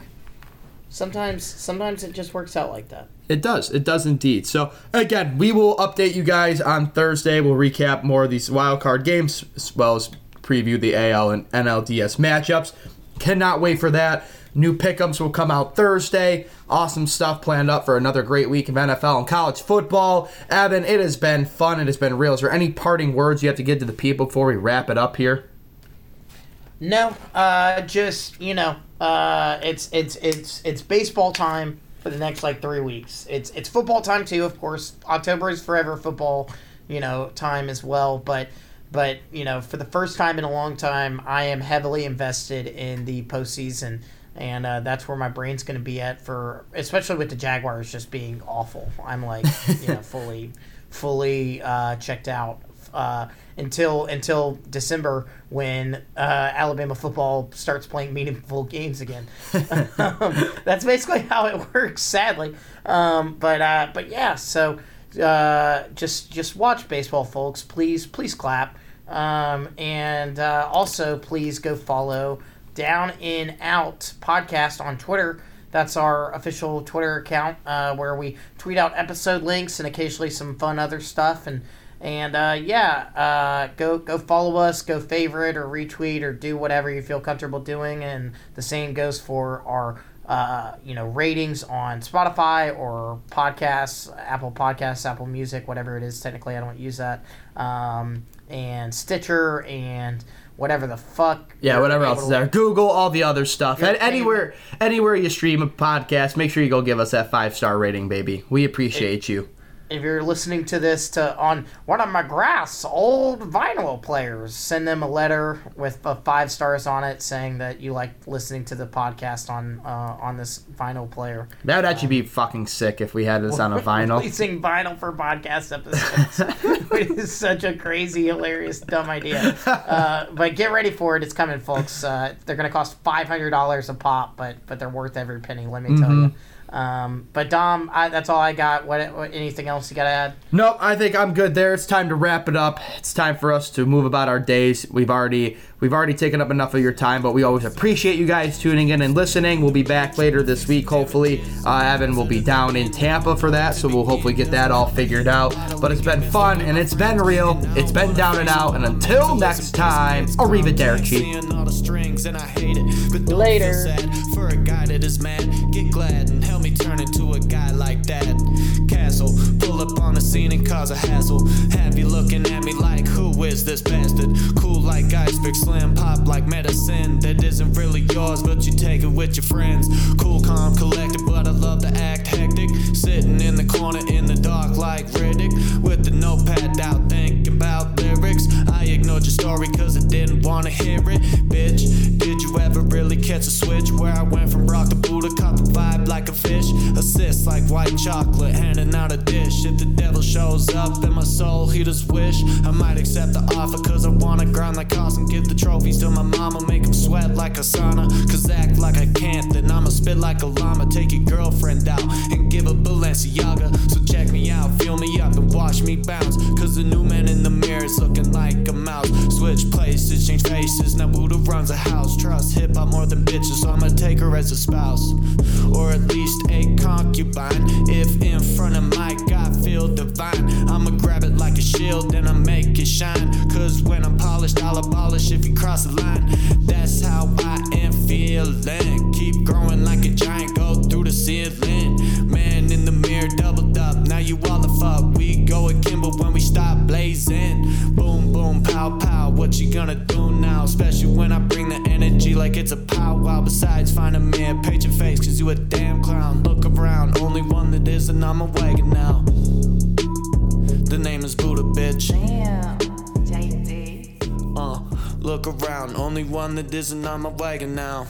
Sometimes, sometimes it just works out like that. It does. It does indeed. So again, we will update you guys on Thursday. We'll recap more of these wild card games as well as preview the AL and NLDS matchups. Cannot wait for that. New pickups will come out Thursday. Awesome stuff planned up for another great week of NFL and college football. Evan, it has been fun. It has been real. Is there any parting words you have to give to the people before we wrap it up here? No, uh, just you know, uh, it's it's it's it's baseball time for the next like three weeks. It's it's football time too, of course. October is forever football, you know, time as well. But but you know, for the first time in a long time, I am heavily invested in the postseason, and uh, that's where my brain's going to be at for, especially with the Jaguars just being awful. I'm like, you know, fully fully uh, checked out uh, until until December when uh, Alabama football starts playing meaningful games again. um, that's basically how it works, sadly. Um, but uh, but yeah, so uh, just just watch baseball, folks. Please please clap, um, and uh, also please go follow Down in Out podcast on Twitter. That's our official Twitter account uh, where we tweet out episode links and occasionally some fun other stuff. And and uh, yeah, uh, go go follow us, go favorite or retweet or do whatever you feel comfortable doing. And the same goes for our uh, you know ratings on Spotify or podcasts, Apple Podcasts, Apple Music, whatever it is. Technically, I don't use that. Um, and Stitcher and whatever the fuck. Yeah, whatever else is there. Google all the other stuff. And anywhere, anywhere you stream a podcast, make sure you go give us that five star rating, baby. We appreciate you. If you're listening to this to on one of McGrath's old vinyl players, send them a letter with uh, five stars on it saying that you like listening to the podcast on uh, on this vinyl player. That would actually be fucking sick if we had this on a vinyl. Releasing vinyl for podcast episodes, it is such a crazy, hilarious, dumb idea. Uh, but get ready for it; it's coming, folks. Uh, they're gonna cost five hundred dollars a pop, but but they're worth every penny. Let me tell you. Um, but Dom, I, that's all I got. What, what anything else you got to add? Nope, I think I'm good there. It's time to wrap it up. It's time for us to move about our days. We've already we've already taken up enough of your time, but we always appreciate you guys tuning in and listening. We'll be back later this week, hopefully. Uh, Evan will be down in Tampa for that, so we'll hopefully get that all figured out. But it's been fun and it's been real. It's been down and out. And until next time, arrivederci. Seeing all the strings and I hate it. But don't Later. A me turn into a guy like that. Castle, pull up on the scene and cause a hassle. Have you looking at me like who is this bastard? Cool like iceberg, slim pop like medicine that isn't really yours, but you take it with your friends. Cool, calm, collected, but I love to act hectic. Sitting in the corner in the dark like Riddick with the notepad out thinking about lyrics. I ignored your story cause I didn't wanna hear it. Bitch, did you ever really catch a switch where I went from rock to Buddha, caught the vibe like a Assist like white chocolate, handing out a dish. If the devil shows up in my soul, he does wish. I might accept the offer cause I wanna grind like Carson. Give the trophies to my mama, make him sweat like a sauna. Cause act like I can't, then I'ma spit like a llama. Take your girlfriend out and give her Balenciaga. So check me out, fill me up and watch me bounce. Cause the new man in the mirror is looking like a mouse. Switch places, change faces. Now Buddha runs a house. Trust hip hop more than bitches, so I'ma take her as a spouse. Or at least a concubine. If in front of my God feel divine, I'ma grab it like a shield and I make it shine. Cause when I'm polished, I'll abolish if you cross the line. That's how I am feeling. Keep growing like a giant, go through the ceiling. Man in the mirror, doubled up. Now you all the fuck. We go again, but when we stop blazing. Boom, boom, pow, pow. What you gonna do now? Especially when I bring the energy like it's a powwow. Besides, find a man, paint your face, cause you a damn clown. Look around, only one that isn't on my wagon now. The name is Buddha, bitch. Damn, JD. Uh, look around, only one that isn't on my wagon now.